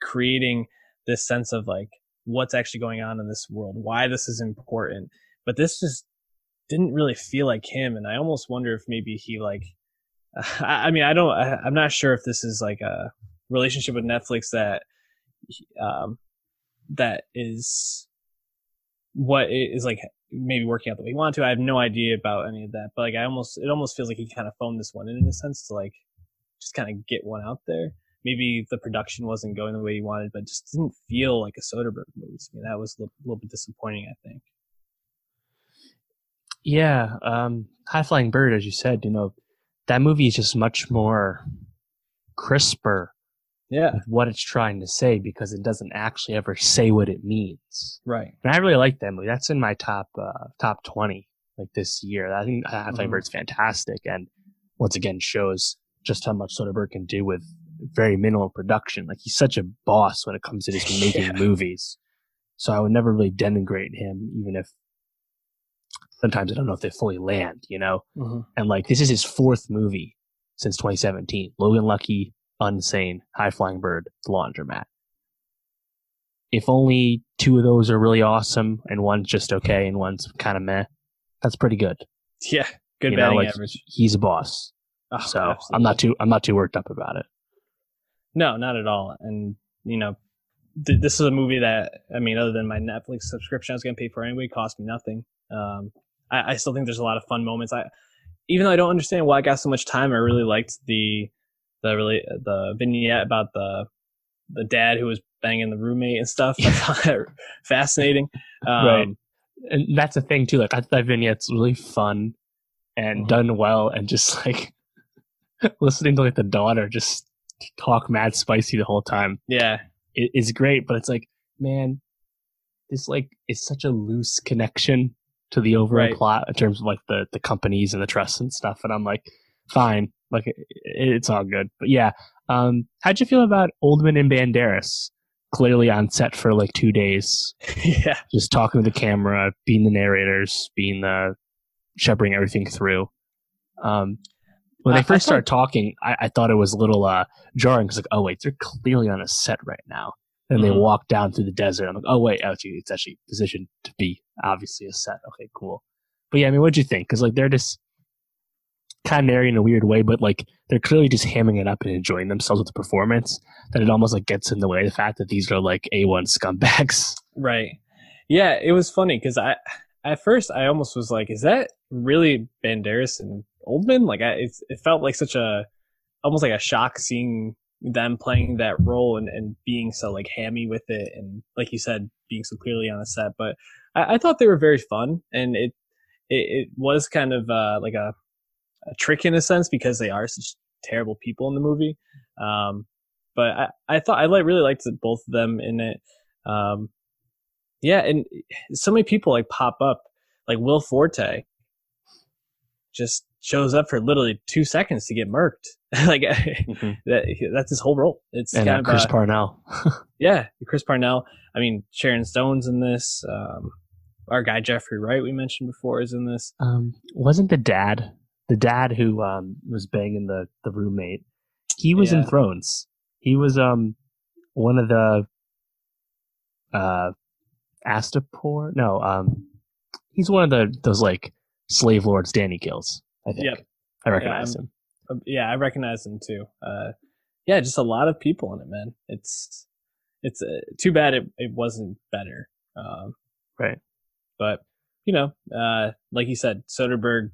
creating this sense of like what's actually going on in this world, why this is important. But this just didn't really feel like him, and I almost wonder if maybe he like. I, mean, I don't. I, I'm not sure if this is like a relationship with Netflix that um, that is what is like maybe working out the way he wanted to. I have no idea about any of that, but like I almost it almost feels like he kind of phoned this one in in a sense to like just kind of get one out there. Maybe the production wasn't going the way he wanted, but just didn't feel like a Soderbergh movie to me. That was a little, a little bit disappointing, I think. Yeah, um, High Flying Bird, as you said, you know, that movie is just much more crisper. Yeah, what it's trying to say because it doesn't actually ever say what it means. Right. And I really like that movie. That's in my top uh, top twenty like this year. I think Flying mm-hmm. Bird's fantastic, and once again shows just how much Soderbergh can do with very minimal production. Like he's such a boss when it comes to just making yeah. movies. So I would never really denigrate him, even if sometimes I don't know if they fully land, you know? Mm-hmm. And like, this is his fourth movie since 2017. Logan Lucky, Unsane, High Flying Bird, The Laundromat. If only two of those are really awesome and one's just okay and one's kind of meh, that's pretty good. Yeah, good you batting know, like, average. He's a boss. Oh, so absolutely. I'm not too I'm not too worked up about it. No, not at all. And you know, th- this is a movie that I mean, other than my Netflix subscription, I was going to pay for anyway. Cost me nothing. Um, I, I, still think there's a lot of fun moments. I even though I don't understand why I got so much time, I really liked the the really the vignette about the the dad who was banging the roommate and stuff. I found that fascinating. Um, right. And that's the thing too. Like I that vignette's really fun and mm-hmm. done well, and just like listening to like the daughter just talk mad spicy the whole time. Yeah, it is great, but it's like, man, this like is such a loose connection to the overall right. plot in terms of like the the companies and the trusts and stuff. And I'm like, fine, like it, it's all good. But yeah, um, how'd you feel about Oldman and Banderas? Clearly on set for like two days. yeah, just talking to the camera, being the narrators, being the shepherding everything through. Um, when they first started talking, I, I, thought it was a little uh, jarring because like, oh wait, they're clearly on a set right now. And mm-hmm. they walk down through the desert. I'm like, oh wait, actually, it's actually positioned to be obviously a set. Okay, cool. But yeah, I mean, what'd you think? Because like they're just kind of narrating in a weird way, but like they're clearly just hamming it up and enjoying themselves with the performance. That it almost like gets in the way of the fact that these are like a one scumbags. Right. Yeah, it was funny because I at first I almost was like, is that really Banderas and Oldman. Like I, it, it felt like such a almost like a shock seeing them playing that role and, and being so like hammy with it and like you said being so clearly on a set but i, I thought they were very fun and it it, it was kind of uh, like a, a, trick in a sense because they are such terrible people in the movie um, but I, I thought i like really liked both of them in it um, yeah and so many people like pop up like will forte just shows up for literally two seconds to get murked. like mm-hmm. that, that's his whole role. It's and kind uh, of Chris uh, Parnell. yeah, Chris Parnell. I mean, Sharon Stone's in this. Um, our guy Jeffrey Wright we mentioned before is in this. Um, wasn't the dad the dad who um, was banging the the roommate? He was yeah. in Thrones. He was um one of the uh Astapor. No, um, he's one of the those like slave lords Danny kills. I think. Yep. I recognize yeah, him. Um, yeah, I recognize him too. Uh, yeah, just a lot of people in it, man. It's it's uh, too bad it, it wasn't better. Um, right. But you know, uh, like you said, Soderbergh.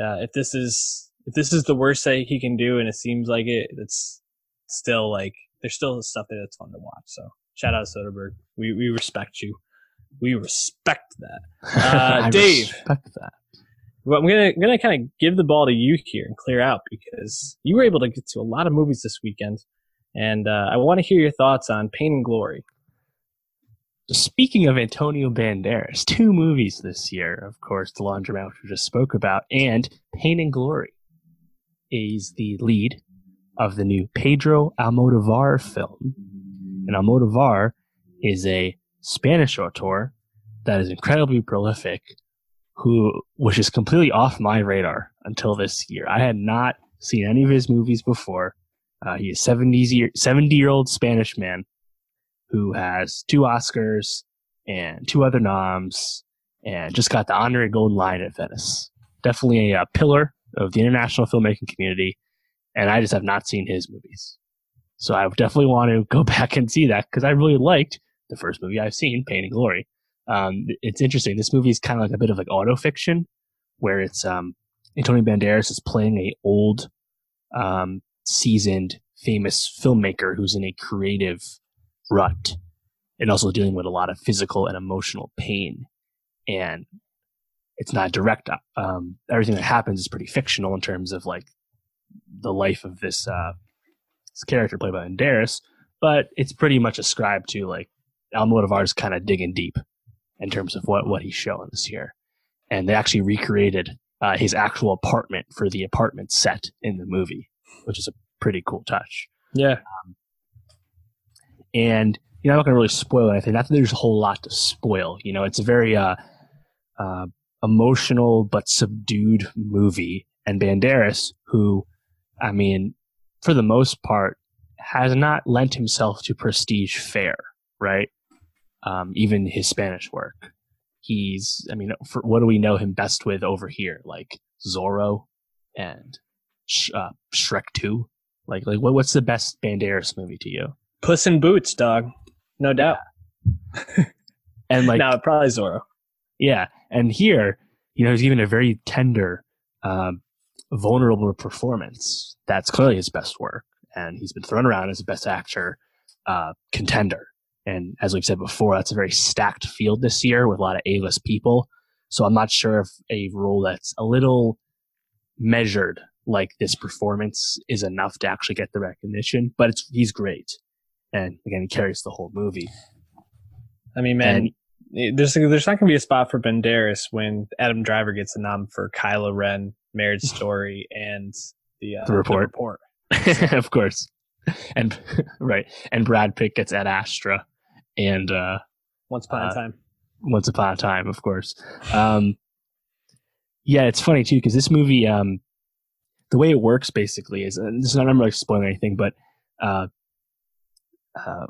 Uh, if this is if this is the worst that he can do, and it seems like it, it's still like there's still stuff there that's fun to watch. So shout out to Soderbergh. We we respect you. We respect that. Uh, Dave, respect that. Well, I'm gonna I'm gonna kind of give the ball to you here and clear out because you were able to get to a lot of movies this weekend, and uh, I want to hear your thoughts on Pain and Glory. Speaking of Antonio Banderas, two movies this year, of course, The Laundromat, which we just spoke about, and Pain and Glory. Is the lead of the new Pedro Almodovar film. And Almodovar is a Spanish author that is incredibly prolific, who was just completely off my radar until this year. I had not seen any of his movies before. Uh, he is 70 year, 70 year old Spanish man who has two Oscars and two other noms and just got the honorary Golden Lion at Venice. Definitely a, pillar of the international filmmaking community, and I just have not seen his movies. So I definitely want to go back and see that because I really liked the first movie I've seen, Pain and Glory. Um, it's interesting. This movie is kind of like a bit of like auto fiction, where it's um, Antonio Banderas is playing a old, um, seasoned, famous filmmaker who's in a creative rut, and also dealing with a lot of physical and emotional pain. And it's not direct. Um, everything that happens is pretty fictional in terms of like the life of this uh, this character played by Banderas, but it's pretty much ascribed to like Almodovar's kind of digging deep in terms of what what he's showing this year, and they actually recreated uh, his actual apartment for the apartment set in the movie, which is a pretty cool touch. Yeah, um, and you know, I'm not going to really spoil anything. Not that there's a whole lot to spoil. You know, it's a very uh, uh, emotional but subdued movie. And Banderas, who, I mean, for the most part, has not lent himself to prestige fare, right? Um, even his Spanish work. He's, I mean, for, what do we know him best with over here? Like Zorro and uh, Shrek 2? Like, like what, what's the best Banderas movie to you? Puss in Boots, dog. No doubt. Yeah. and like, now probably Zorro. Yeah. And here, you know, he's given a very tender, um, vulnerable performance. That's clearly his best work. And he's been thrown around as a best actor uh, contender. And as we've said before, that's a very stacked field this year with a lot of A list people. So I'm not sure if a role that's a little measured like this performance is enough to actually get the recognition, but it's he's great. And again, he carries the whole movie. I mean, man, and there's there's not going to be a spot for Banderas when Adam Driver gets a nom for Kylo Ren, Marriage Story, and the, uh, the report. The report. of course, and right, and Brad Pitt gets Ad Astra, and uh, Once Upon uh, a Time. Once Upon a Time, of course. Um, yeah, it's funny too because this movie, um, the way it works basically is, and this is not I'm not spoiling anything, but uh, uh,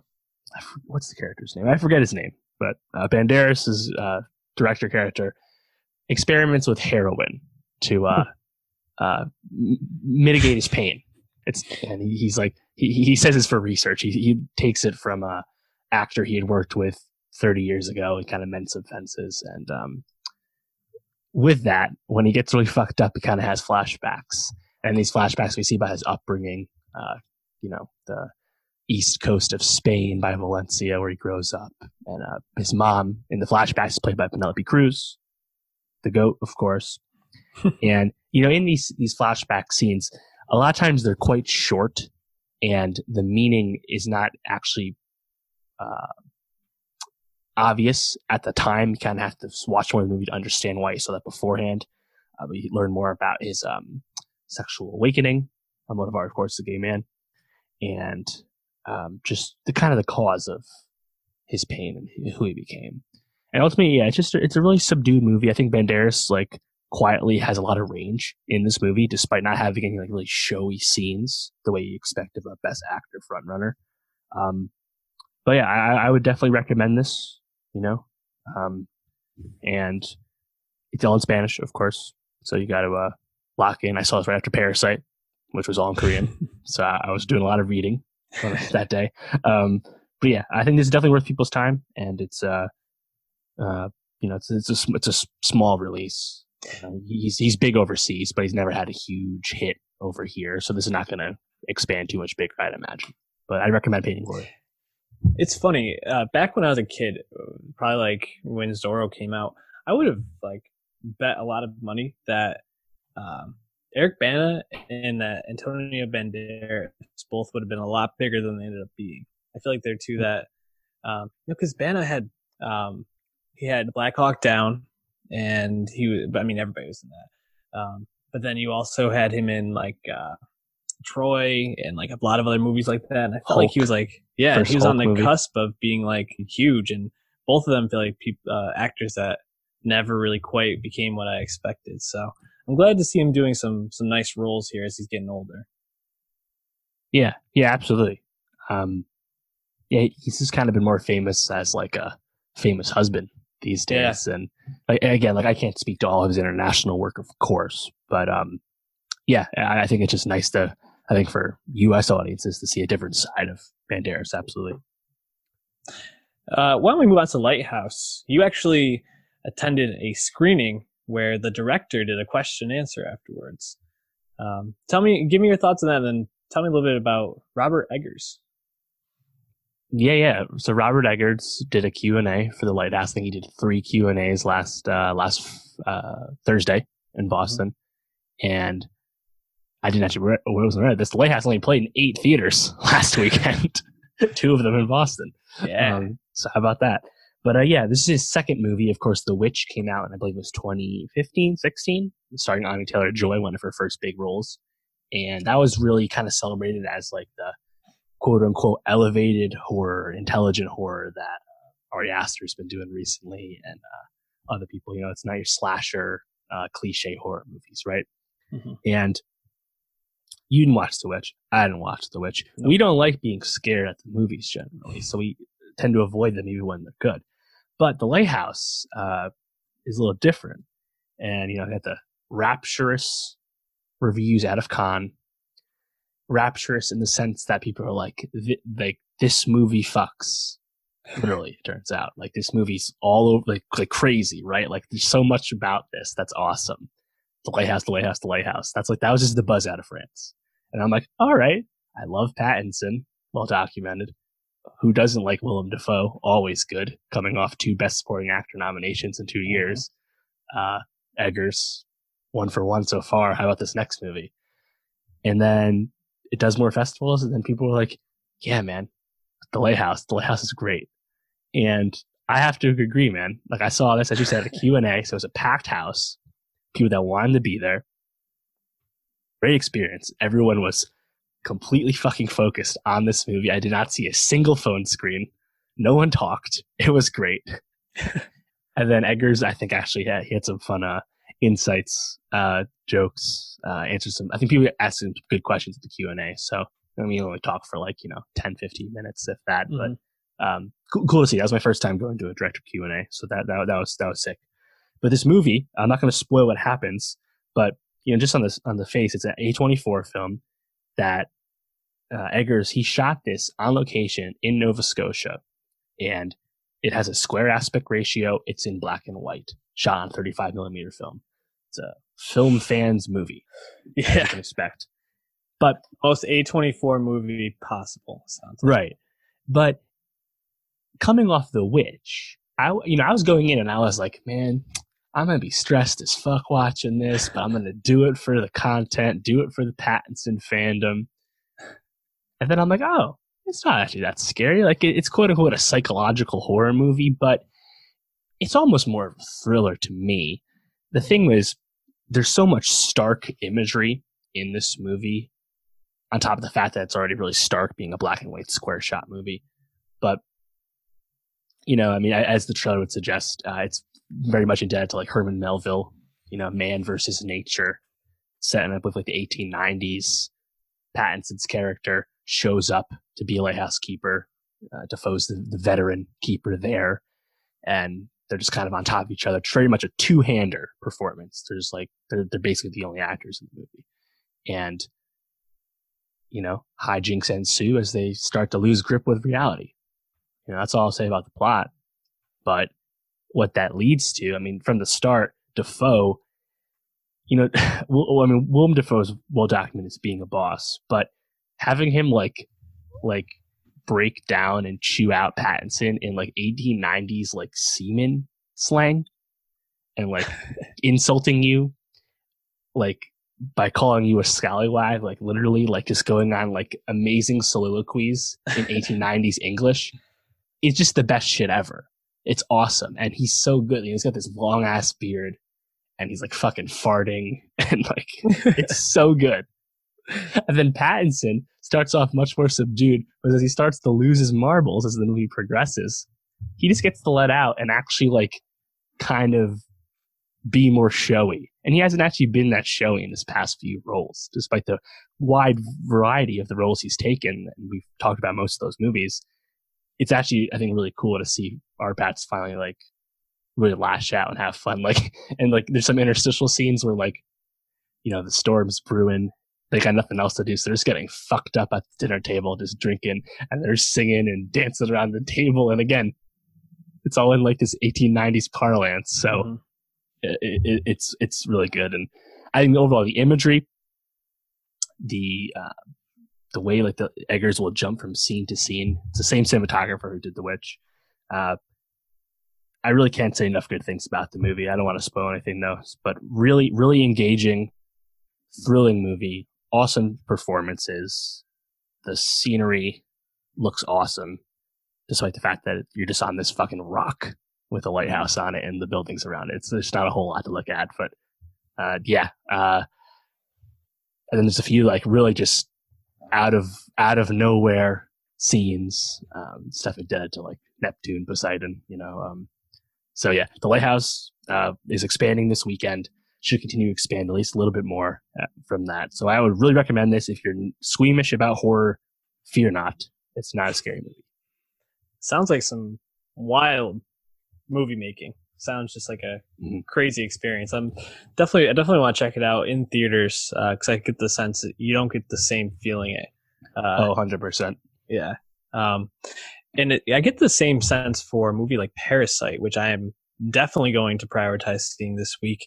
what's the character's name? I forget his name but uh, Banderas' uh, director character experiments with heroin to uh, uh, m- mitigate his pain. It's and he, he's like he he says it's for research. He he takes it from a actor he had worked with 30 years ago and kind of mend some fences. And um, with that, when he gets really fucked up, he kind of has flashbacks. And these flashbacks we see by his upbringing, uh, you know, the east coast of Spain by Valencia, where he grows up. And uh, his mom in the flashbacks is played by Penelope Cruz, the goat, of course. and you know, in these these flashback scenes, a lot of times they're quite short, and the meaning is not actually uh, obvious at the time. You kind of have to watch more of the movie to understand why you saw that beforehand. Uh, we learn more about his um, sexual awakening. Almodovar, of course, a gay man, and um, just the kind of the cause of his pain and who he became. And ultimately, yeah, it's just it's a really subdued movie. I think Banderas like quietly has a lot of range in this movie, despite not having any like really showy scenes the way you expect of a best actor frontrunner. Um, but yeah, I, I, would definitely recommend this. You know, um, and it's all in Spanish, of course, so you got to uh, lock in. I saw this right after Parasite, which was all in Korean, so I, I was doing a lot of reading that day. Um, but yeah, I think this is definitely worth people's time, and it's uh, uh, you know, it's it's a it's a small release. Uh, he's he's big overseas, but he's never had a huge hit over here. So this is not going to expand too much bigger, I'd imagine. But I recommend Pain and Glory. It's funny. Uh, back when I was a kid, probably like when Zorro came out, I would have like bet a lot of money that um, Eric Bana and that Antonio Banderas both would have been a lot bigger than they ended up being. I feel like they're two that, um, you know, because Bana had um, he had Black Hawk Down, and he was. I mean, everybody was in that. Um, but then you also had him in like uh, Troy and like a lot of other movies like that. And I felt Hulk. like he was like, yeah, First he was Hulk on the movie. cusp of being like huge, and both of them feel like uh, actors that never really quite became what I expected. So I'm glad to see him doing some some nice roles here as he's getting older. Yeah, yeah, absolutely. Um, yeah, he's just kind of been more famous as like a famous husband these days, yeah. and like, again, like I can't speak to all of his international work, of course, but um, yeah, I, I think it's just nice to, I think for U.S. audiences to see a different side of Banderas. Absolutely. Uh, why don't we move on to Lighthouse? You actually attended a screening where the director did a question answer afterwards. Um, tell me, give me your thoughts on that, and then tell me a little bit about Robert Eggers. Yeah, yeah. So Robert Eggers did a Q and A for the Lighthouse. I think he did three Q and A's last uh, last uh, Thursday in Boston, and I didn't actually. Re- wasn't read this. The Lighthouse only played in eight theaters last weekend, two of them in Boston. Yeah. Um, so how about that? But uh, yeah, this is his second movie. Of course, The Witch came out, and I believe it was 2015, 16, starring Anya Taylor Joy, one of her first big roles. And that was really kind of celebrated as like the quote unquote elevated horror, intelligent horror that uh, Ari Aster's been doing recently and uh, other people. You know, it's not your slasher, uh, cliche horror movies, right? Mm-hmm. And you didn't watch The Witch. I didn't watch The Witch. We don't like being scared at the movies generally, so we tend to avoid them even when they're good. But the Lighthouse uh, is a little different, and you know, I got the rapturous reviews out of Cannes. Rapturous in the sense that people are like, like this movie fucks. Literally, it turns out like this movie's all over like, like crazy, right? Like there's so much about this that's awesome. The Lighthouse, the Lighthouse, the Lighthouse. That's like that was just the buzz out of France, and I'm like, all right, I love Pattinson, well documented who doesn't like Willem Dafoe? Always good, coming off two Best Supporting Actor nominations in two years. Uh, Eggers, one for one so far. How about this next movie? And then it does more festivals, and then people are like, "Yeah, man, the Lighthouse. The Lighthouse is great." And I have to agree, man. Like I saw this, as you said, a Q and A, so it was a packed house, people that wanted to be there. Great experience. Everyone was completely fucking focused on this movie. I did not see a single phone screen. No one talked. It was great. and then Eggers, I think actually had, he had some fun uh, insights, uh, jokes, uh, answered some. I think people asked some good questions at the Q and A. So I mean, only talk for like you know 10, 15 minutes if that. Mm-hmm. But um, cool, cool, to see. That was my first time going to a director Q and A, so that, that that was that was sick. But this movie, I'm not going to spoil what happens, but you know, just on this on the face, it's an A24 film that uh, Eggers, he shot this on location in Nova Scotia, and it has a square aspect ratio. It's in black and white, shot on 35 millimeter film. It's a film fans movie. Yeah, you can expect. But most A24 movie possible. Sounds like. right. But coming off The Witch, I you know I was going in and I was like, man, I'm gonna be stressed as fuck watching this, but I'm gonna do it for the content, do it for the Pattinson fandom. And then I'm like, oh, it's not actually that scary. Like it's quote unquote a psychological horror movie, but it's almost more of a thriller to me. The thing was, there's so much stark imagery in this movie, on top of the fact that it's already really stark being a black and white square shot movie. But you know, I mean, as the trailer would suggest, uh, it's very much indebted to like Herman Melville, you know, man versus nature, setting up with like the 1890s. Pattinson's character shows up to be a lighthouse keeper. Uh, Dafoe's the, the veteran keeper there, and they're just kind of on top of each other. It's very much a two-hander performance. There's like they're they're basically the only actors in the movie, and you know hijinks ensue as they start to lose grip with reality. You know that's all I'll say about the plot, but what that leads to. I mean, from the start, Dafoe, you know, I mean, Willem Dafoe is well documented as being a boss, but having him like, like break down and chew out Pattinson in like 1890s like seaman slang and like insulting you like by calling you a scallywag like literally like just going on like amazing soliloquies in 1890s english it's just the best shit ever. It's awesome. And he's so good. He's got this long ass beard and he's like fucking farting and like it's so good and then pattinson starts off much more subdued but as he starts to lose his marbles as the movie progresses he just gets to let out and actually like kind of be more showy. And he hasn't actually been that showy in his past few roles, despite the wide variety of the roles he's taken. And we've talked about most of those movies. It's actually, I think, really cool to see our bats finally like really lash out and have fun. Like, and like, there's some interstitial scenes where like, you know, the storm's brewing. They got nothing else to do, so they're just getting fucked up at the dinner table, just drinking, and they're singing and dancing around the table. And again, it's all in like this 1890s parlance. So mm-hmm. it, it, it's it's really good, and I think overall the imagery, the uh, the way like the Eggers will jump from scene to scene. It's the same cinematographer who did The Witch. Uh, I really can't say enough good things about the movie. I don't want to spoil anything though, but really, really engaging, thrilling movie. Awesome performances. The scenery looks awesome despite the fact that you're just on this fucking rock with a lighthouse on it and the buildings around it. It's there's not a whole lot to look at, but uh, yeah. Uh, and then there's a few like really just out of out of nowhere scenes, um, stuff dead to like Neptune, Poseidon, you know. Um, so yeah, the lighthouse uh, is expanding this weekend. Should continue to expand at least a little bit more uh, from that. So I would really recommend this if you're squeamish about horror. Fear not; it's not a scary movie sounds like some wild movie making. Sounds just like a mm-hmm. crazy experience. I'm definitely, I definitely want to check it out in theaters because uh, I get the sense that you don't get the same feeling. It. Uh, oh, 100 percent. Yeah. Um, and it, I get the same sense for a movie like Parasite, which I am definitely going to prioritize seeing this week.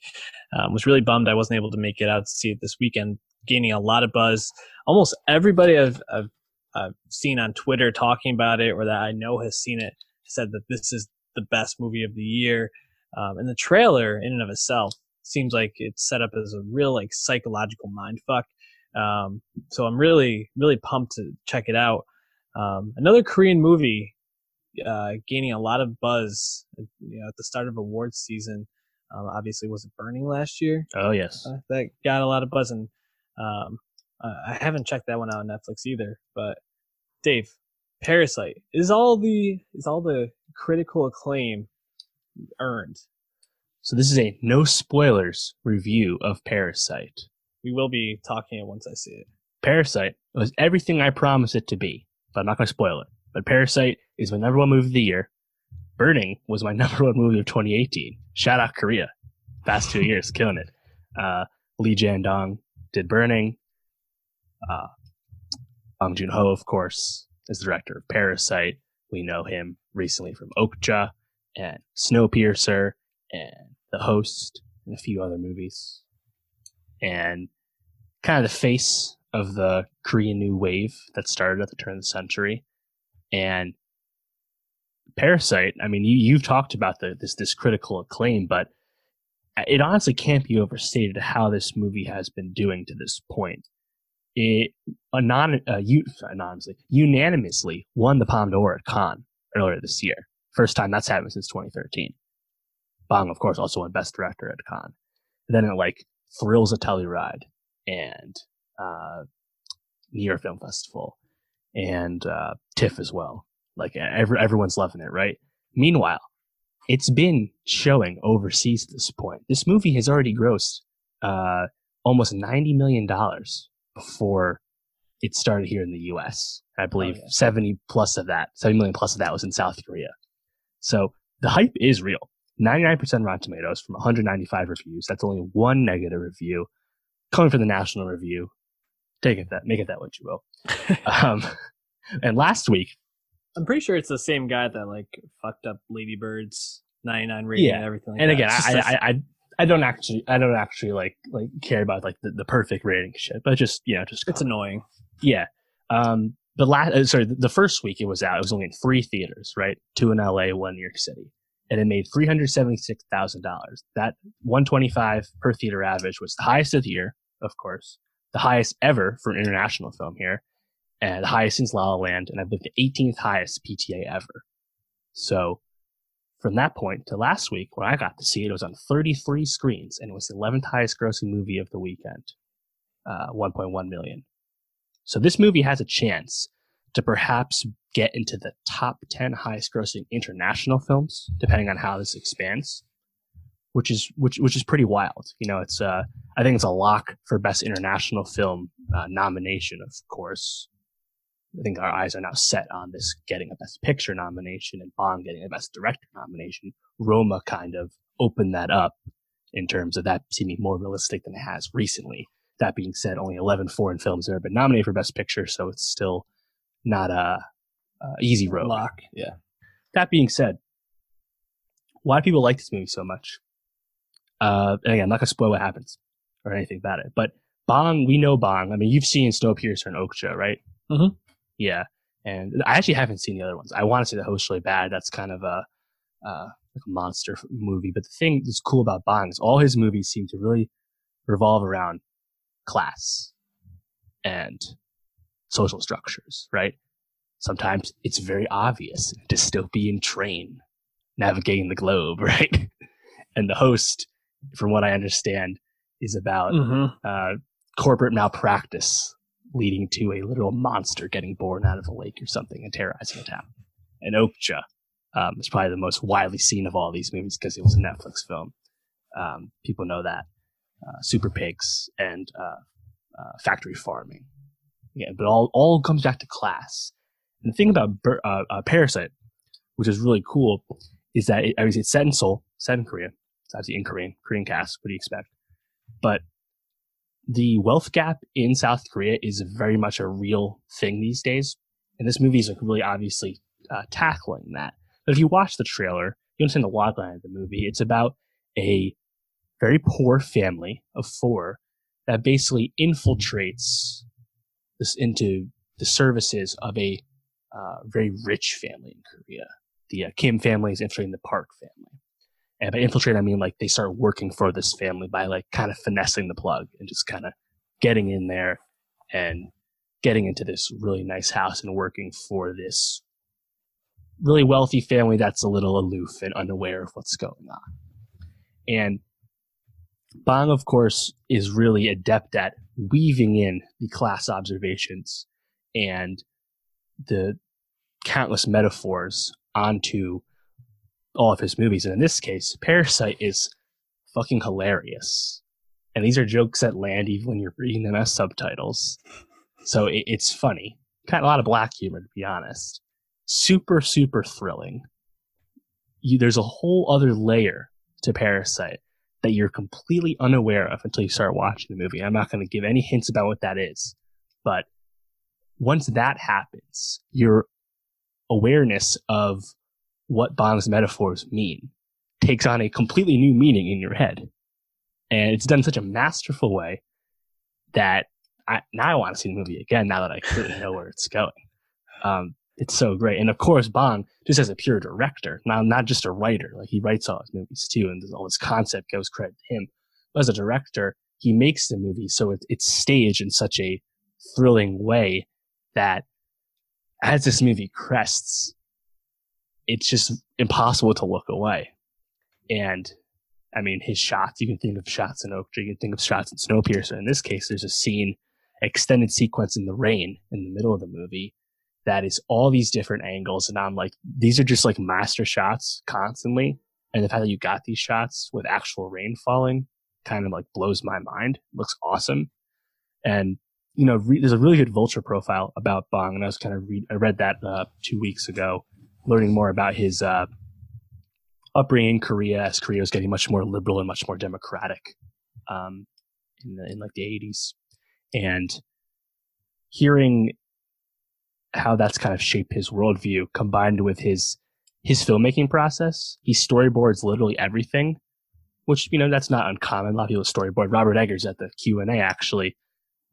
Um, was really bummed I wasn't able to make it out to see it this weekend. Gaining a lot of buzz. Almost everybody I've, I've I've seen on Twitter talking about it or that I know has seen it said that this is the best movie of the year. Um, and the trailer in and of itself seems like it's set up as a real like psychological mind fuck. Um, so I'm really, really pumped to check it out. Um, another Korean movie, uh, gaining a lot of buzz, you know, at the start of awards season. Um, obviously was it Burning last year? Oh yes. Uh, that got a lot of buzz and, um, uh, I haven't checked that one out on Netflix either. But Dave, Parasite is all the is all the critical acclaim earned. So this is a no spoilers review of Parasite. We will be talking it once I see it. Parasite was everything I promised it to be, but I'm not going to spoil it. But Parasite is my number one movie of the year. Burning was my number one movie of 2018. Shout out Korea. Past two years, killing it. Uh, Lee Chang-dong did Burning. Uh, Bong Joon Ho, of course, is the director of Parasite. We know him recently from Okja and Snowpiercer and The Host and a few other movies. And kind of the face of the Korean New Wave that started at the turn of the century. And Parasite, I mean, you, you've talked about the, this, this critical acclaim, but it honestly can't be overstated how this movie has been doing to this point it anon- uh, anonymously, unanimously won the Palme d'Or at Cannes earlier this year. First time that's happened since 2013. Bong, of course, also won Best Director at Cannes. then it like thrills a Telluride and uh, New York Film Festival and uh, TIFF as well. Like every, everyone's loving it, right? Meanwhile, it's been showing overseas at this point. This movie has already grossed uh, almost ninety million dollars before it started here in the US. I oh, believe oh, yeah. 70 plus of that, 70 million plus of that was in South Korea. So the hype is real. 99% Rotten Tomatoes from 195 reviews. That's only one negative review coming from the National Review. Take it that, make it that what you will. um, and last week, I'm pretty sure it's the same guy that like fucked up Lady Bird's 99 rating Yeah. and everything like and that. again, I, I, I, I don't actually, I don't actually like, like care about like the, the perfect rating shit, but just, you know, just, it's annoying. yeah. Um, the last, uh, sorry, the, the first week it was out, it was only in three theaters, right? Two in LA, one in New York City. And it made $376,000. That 125 per theater average was the highest of the year, of course, the highest ever for an international film here, and the highest since La La Land, and I believe the 18th highest PTA ever. So from that point to last week, when I got to see it, it was on 33 screens, and it was the 11th highest grossing movie of the weekend, uh, 1.1 million. So this movie has a chance to perhaps get into the top 10 highest grossing international films, depending on how this expands, which is which which is pretty wild. You know, it's uh I think it's a lock for best international film uh, nomination, of course. I think our eyes are now set on this getting a best picture nomination and Bong getting a best director nomination. Roma kind of opened that up in terms of that seeming more realistic than it has recently. That being said, only 11 foreign films have been nominated for best picture, so it's still not a, a easy road. Lock. Yeah. That being said, why do people like this movie so much? Uh, and again, I'm not gonna spoil what happens or anything about it, but Bong, we know Bong. I mean, you've seen Snowpiercer and Okja, right? Mhm. Yeah, and I actually haven't seen the other ones. I want to see the Host Really Bad. That's kind of a uh, like a monster movie. But the thing that's cool about Bong is all his movies seem to really revolve around class and social structures, right? Sometimes it's very obvious. Dystopian train navigating the globe, right? and the host, from what I understand, is about Mm-hmm. uh, corporate malpractice leading to a literal monster getting born out of a lake or something and terrorizing a town. And Okja um, is probably the most widely seen of all these movies because it was a Netflix film. Um, people know that. Uh, Super Pigs and uh, uh, factory farming. Yeah, but all all comes back to class. And the thing about Bur- uh, uh, Parasite, which is really cool, is that it, obviously it's set in Seoul, set in Korea. It's obviously in Korean, Korean cast. What do you expect? But the wealth gap in South Korea is very much a real thing these days, and this movie is like really obviously uh, tackling that. But if you watch the trailer, you understand the logline of the movie. It's about a very poor family of four that basically infiltrates this into the services of a uh, very rich family in Korea. The uh, Kim family is infiltrating the Park family. And by infiltrate, I mean like they start working for this family by like kind of finessing the plug and just kind of getting in there and getting into this really nice house and working for this really wealthy family that's a little aloof and unaware of what's going on. And Bong, of course, is really adept at weaving in the class observations and the countless metaphors onto all of his movies. And in this case, Parasite is fucking hilarious. And these are jokes that land even when you're reading them as subtitles. So it, it's funny. Kind of a lot of black humor, to be honest. Super, super thrilling. You, there's a whole other layer to Parasite that you're completely unaware of until you start watching the movie. I'm not going to give any hints about what that is. But once that happens, your awareness of what Bong's metaphors mean takes on a completely new meaning in your head. And it's done such a masterful way that I, now I want to see the movie again now that I clearly know where it's going. Um, it's so great. And of course, Bong, just as a pure director, now not just a writer, like he writes all his movies too, and all his concept goes credit to him. But as a director, he makes the movie so it, it's staged in such a thrilling way that as this movie crests, it's just impossible to look away. And I mean, his shots, you can think of shots in Okja, you can think of shots in Snowpiercer. In this case, there's a scene, extended sequence in the rain in the middle of the movie that is all these different angles. And I'm like, these are just like master shots constantly. And the fact that you got these shots with actual rain falling kind of like blows my mind. It looks awesome. And, you know, re- there's a really good vulture profile about Bong. And I was kind of read, I read that uh, two weeks ago, learning more about his uh, upbringing in Korea as Korea was getting much more liberal and much more democratic um, in, the, in like the 80s. And hearing how that's kind of shaped his worldview combined with his his filmmaking process. He storyboards literally everything, which you know that's not uncommon. A lot of people storyboard. Robert Eggers at the Q and A actually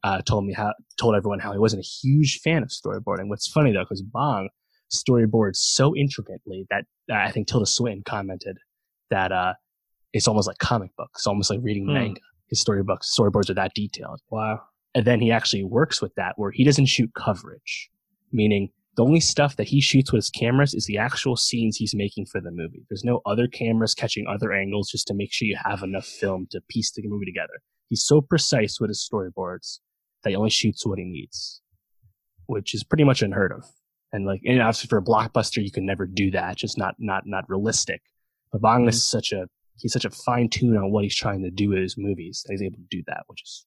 uh, told me how told everyone how he wasn't a huge fan of storyboarding. What's funny though, because Bong storyboards so intricately that uh, I think Tilda Swinton commented that uh, it's almost like comic books, almost like reading mm. manga. His storybooks storyboards are that detailed. Wow. And then he actually works with that where he doesn't shoot coverage, meaning the only stuff that he shoots with his cameras is the actual scenes he's making for the movie. There's no other cameras catching other angles just to make sure you have enough film to piece the movie together. He's so precise with his storyboards that he only shoots what he needs, which is pretty much unheard of. And like, and obviously for a blockbuster, you can never do that. just not, not, not realistic. But Bong mm-hmm. is such a, he's such a fine tune on what he's trying to do with his movies that he's able to do that, which is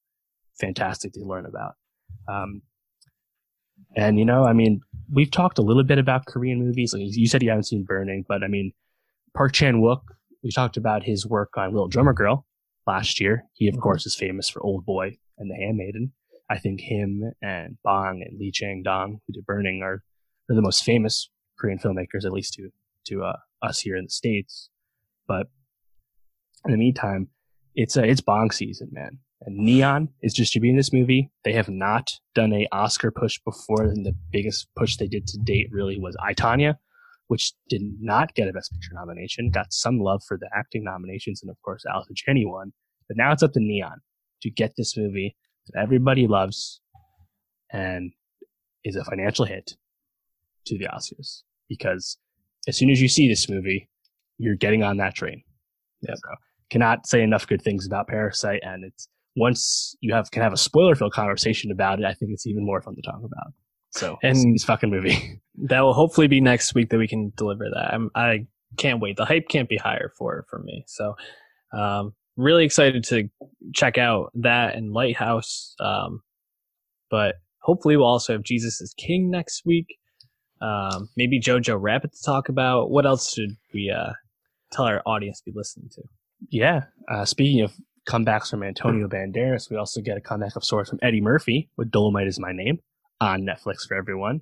fantastic to learn about. Um, and you know, I mean, we've talked a little bit about Korean movies. Like you said, you haven't seen Burning, but I mean, Park Chan Wook. We talked about his work on Little Drummer Girl last year. He, of mm-hmm. course, is famous for Old Boy and The Handmaiden. I think him and Bong and Lee Chang Dong, who did Burning, are, are the most famous Korean filmmakers, at least to to uh, us here in the states. But in the meantime, it's a, it's Bong season, man. And Neon is distributing this movie. They have not done a Oscar push before, and the biggest push they did to date really was I, Tonya, which did not get a Best Picture nomination. Got some love for the acting nominations, and of course, Allison Janney won. But now it's up to Neon to get this movie that everybody loves and is a financial hit to the Oscars. Because as soon as you see this movie, you're getting on that train. Yeah. So, cannot say enough good things about Parasite, and it's once you have can have a spoiler filled conversation about it, I think it's even more fun to talk about. So and this fucking movie. That will hopefully be next week that we can deliver that. I'm, I can't wait. The hype can't be higher for for me. So um, really excited to check out that and Lighthouse. Um, but hopefully we'll also have Jesus is King next week. Um, maybe Jojo Rabbit to talk about. What else should we uh, tell our audience to be listening to? Yeah. Uh, speaking of comebacks from Antonio Banderas. We also get a comeback of sorts from Eddie Murphy with Dolomite is My Name on Netflix for everyone.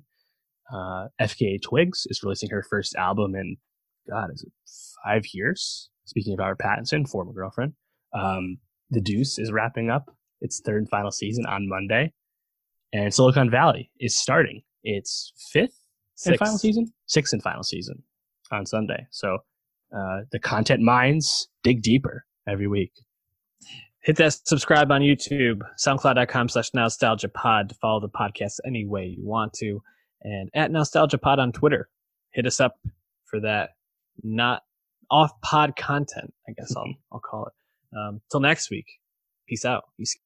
Uh, FKA Twigs is releasing her first album in, God, is it five years? Speaking of our Pattinson, former girlfriend. Um, the Deuce is wrapping up its third and final season on Monday. And Silicon Valley is starting its fifth and final season? six and final season on Sunday. So uh, the content mines dig deeper every week hit that subscribe on YouTube, soundcloud.com slash nostalgia pod to follow the podcast any way you want to. And at nostalgia pod on Twitter. Hit us up for that not off pod content, I guess I'll I'll call it. Um, till next week. Peace out. Peace.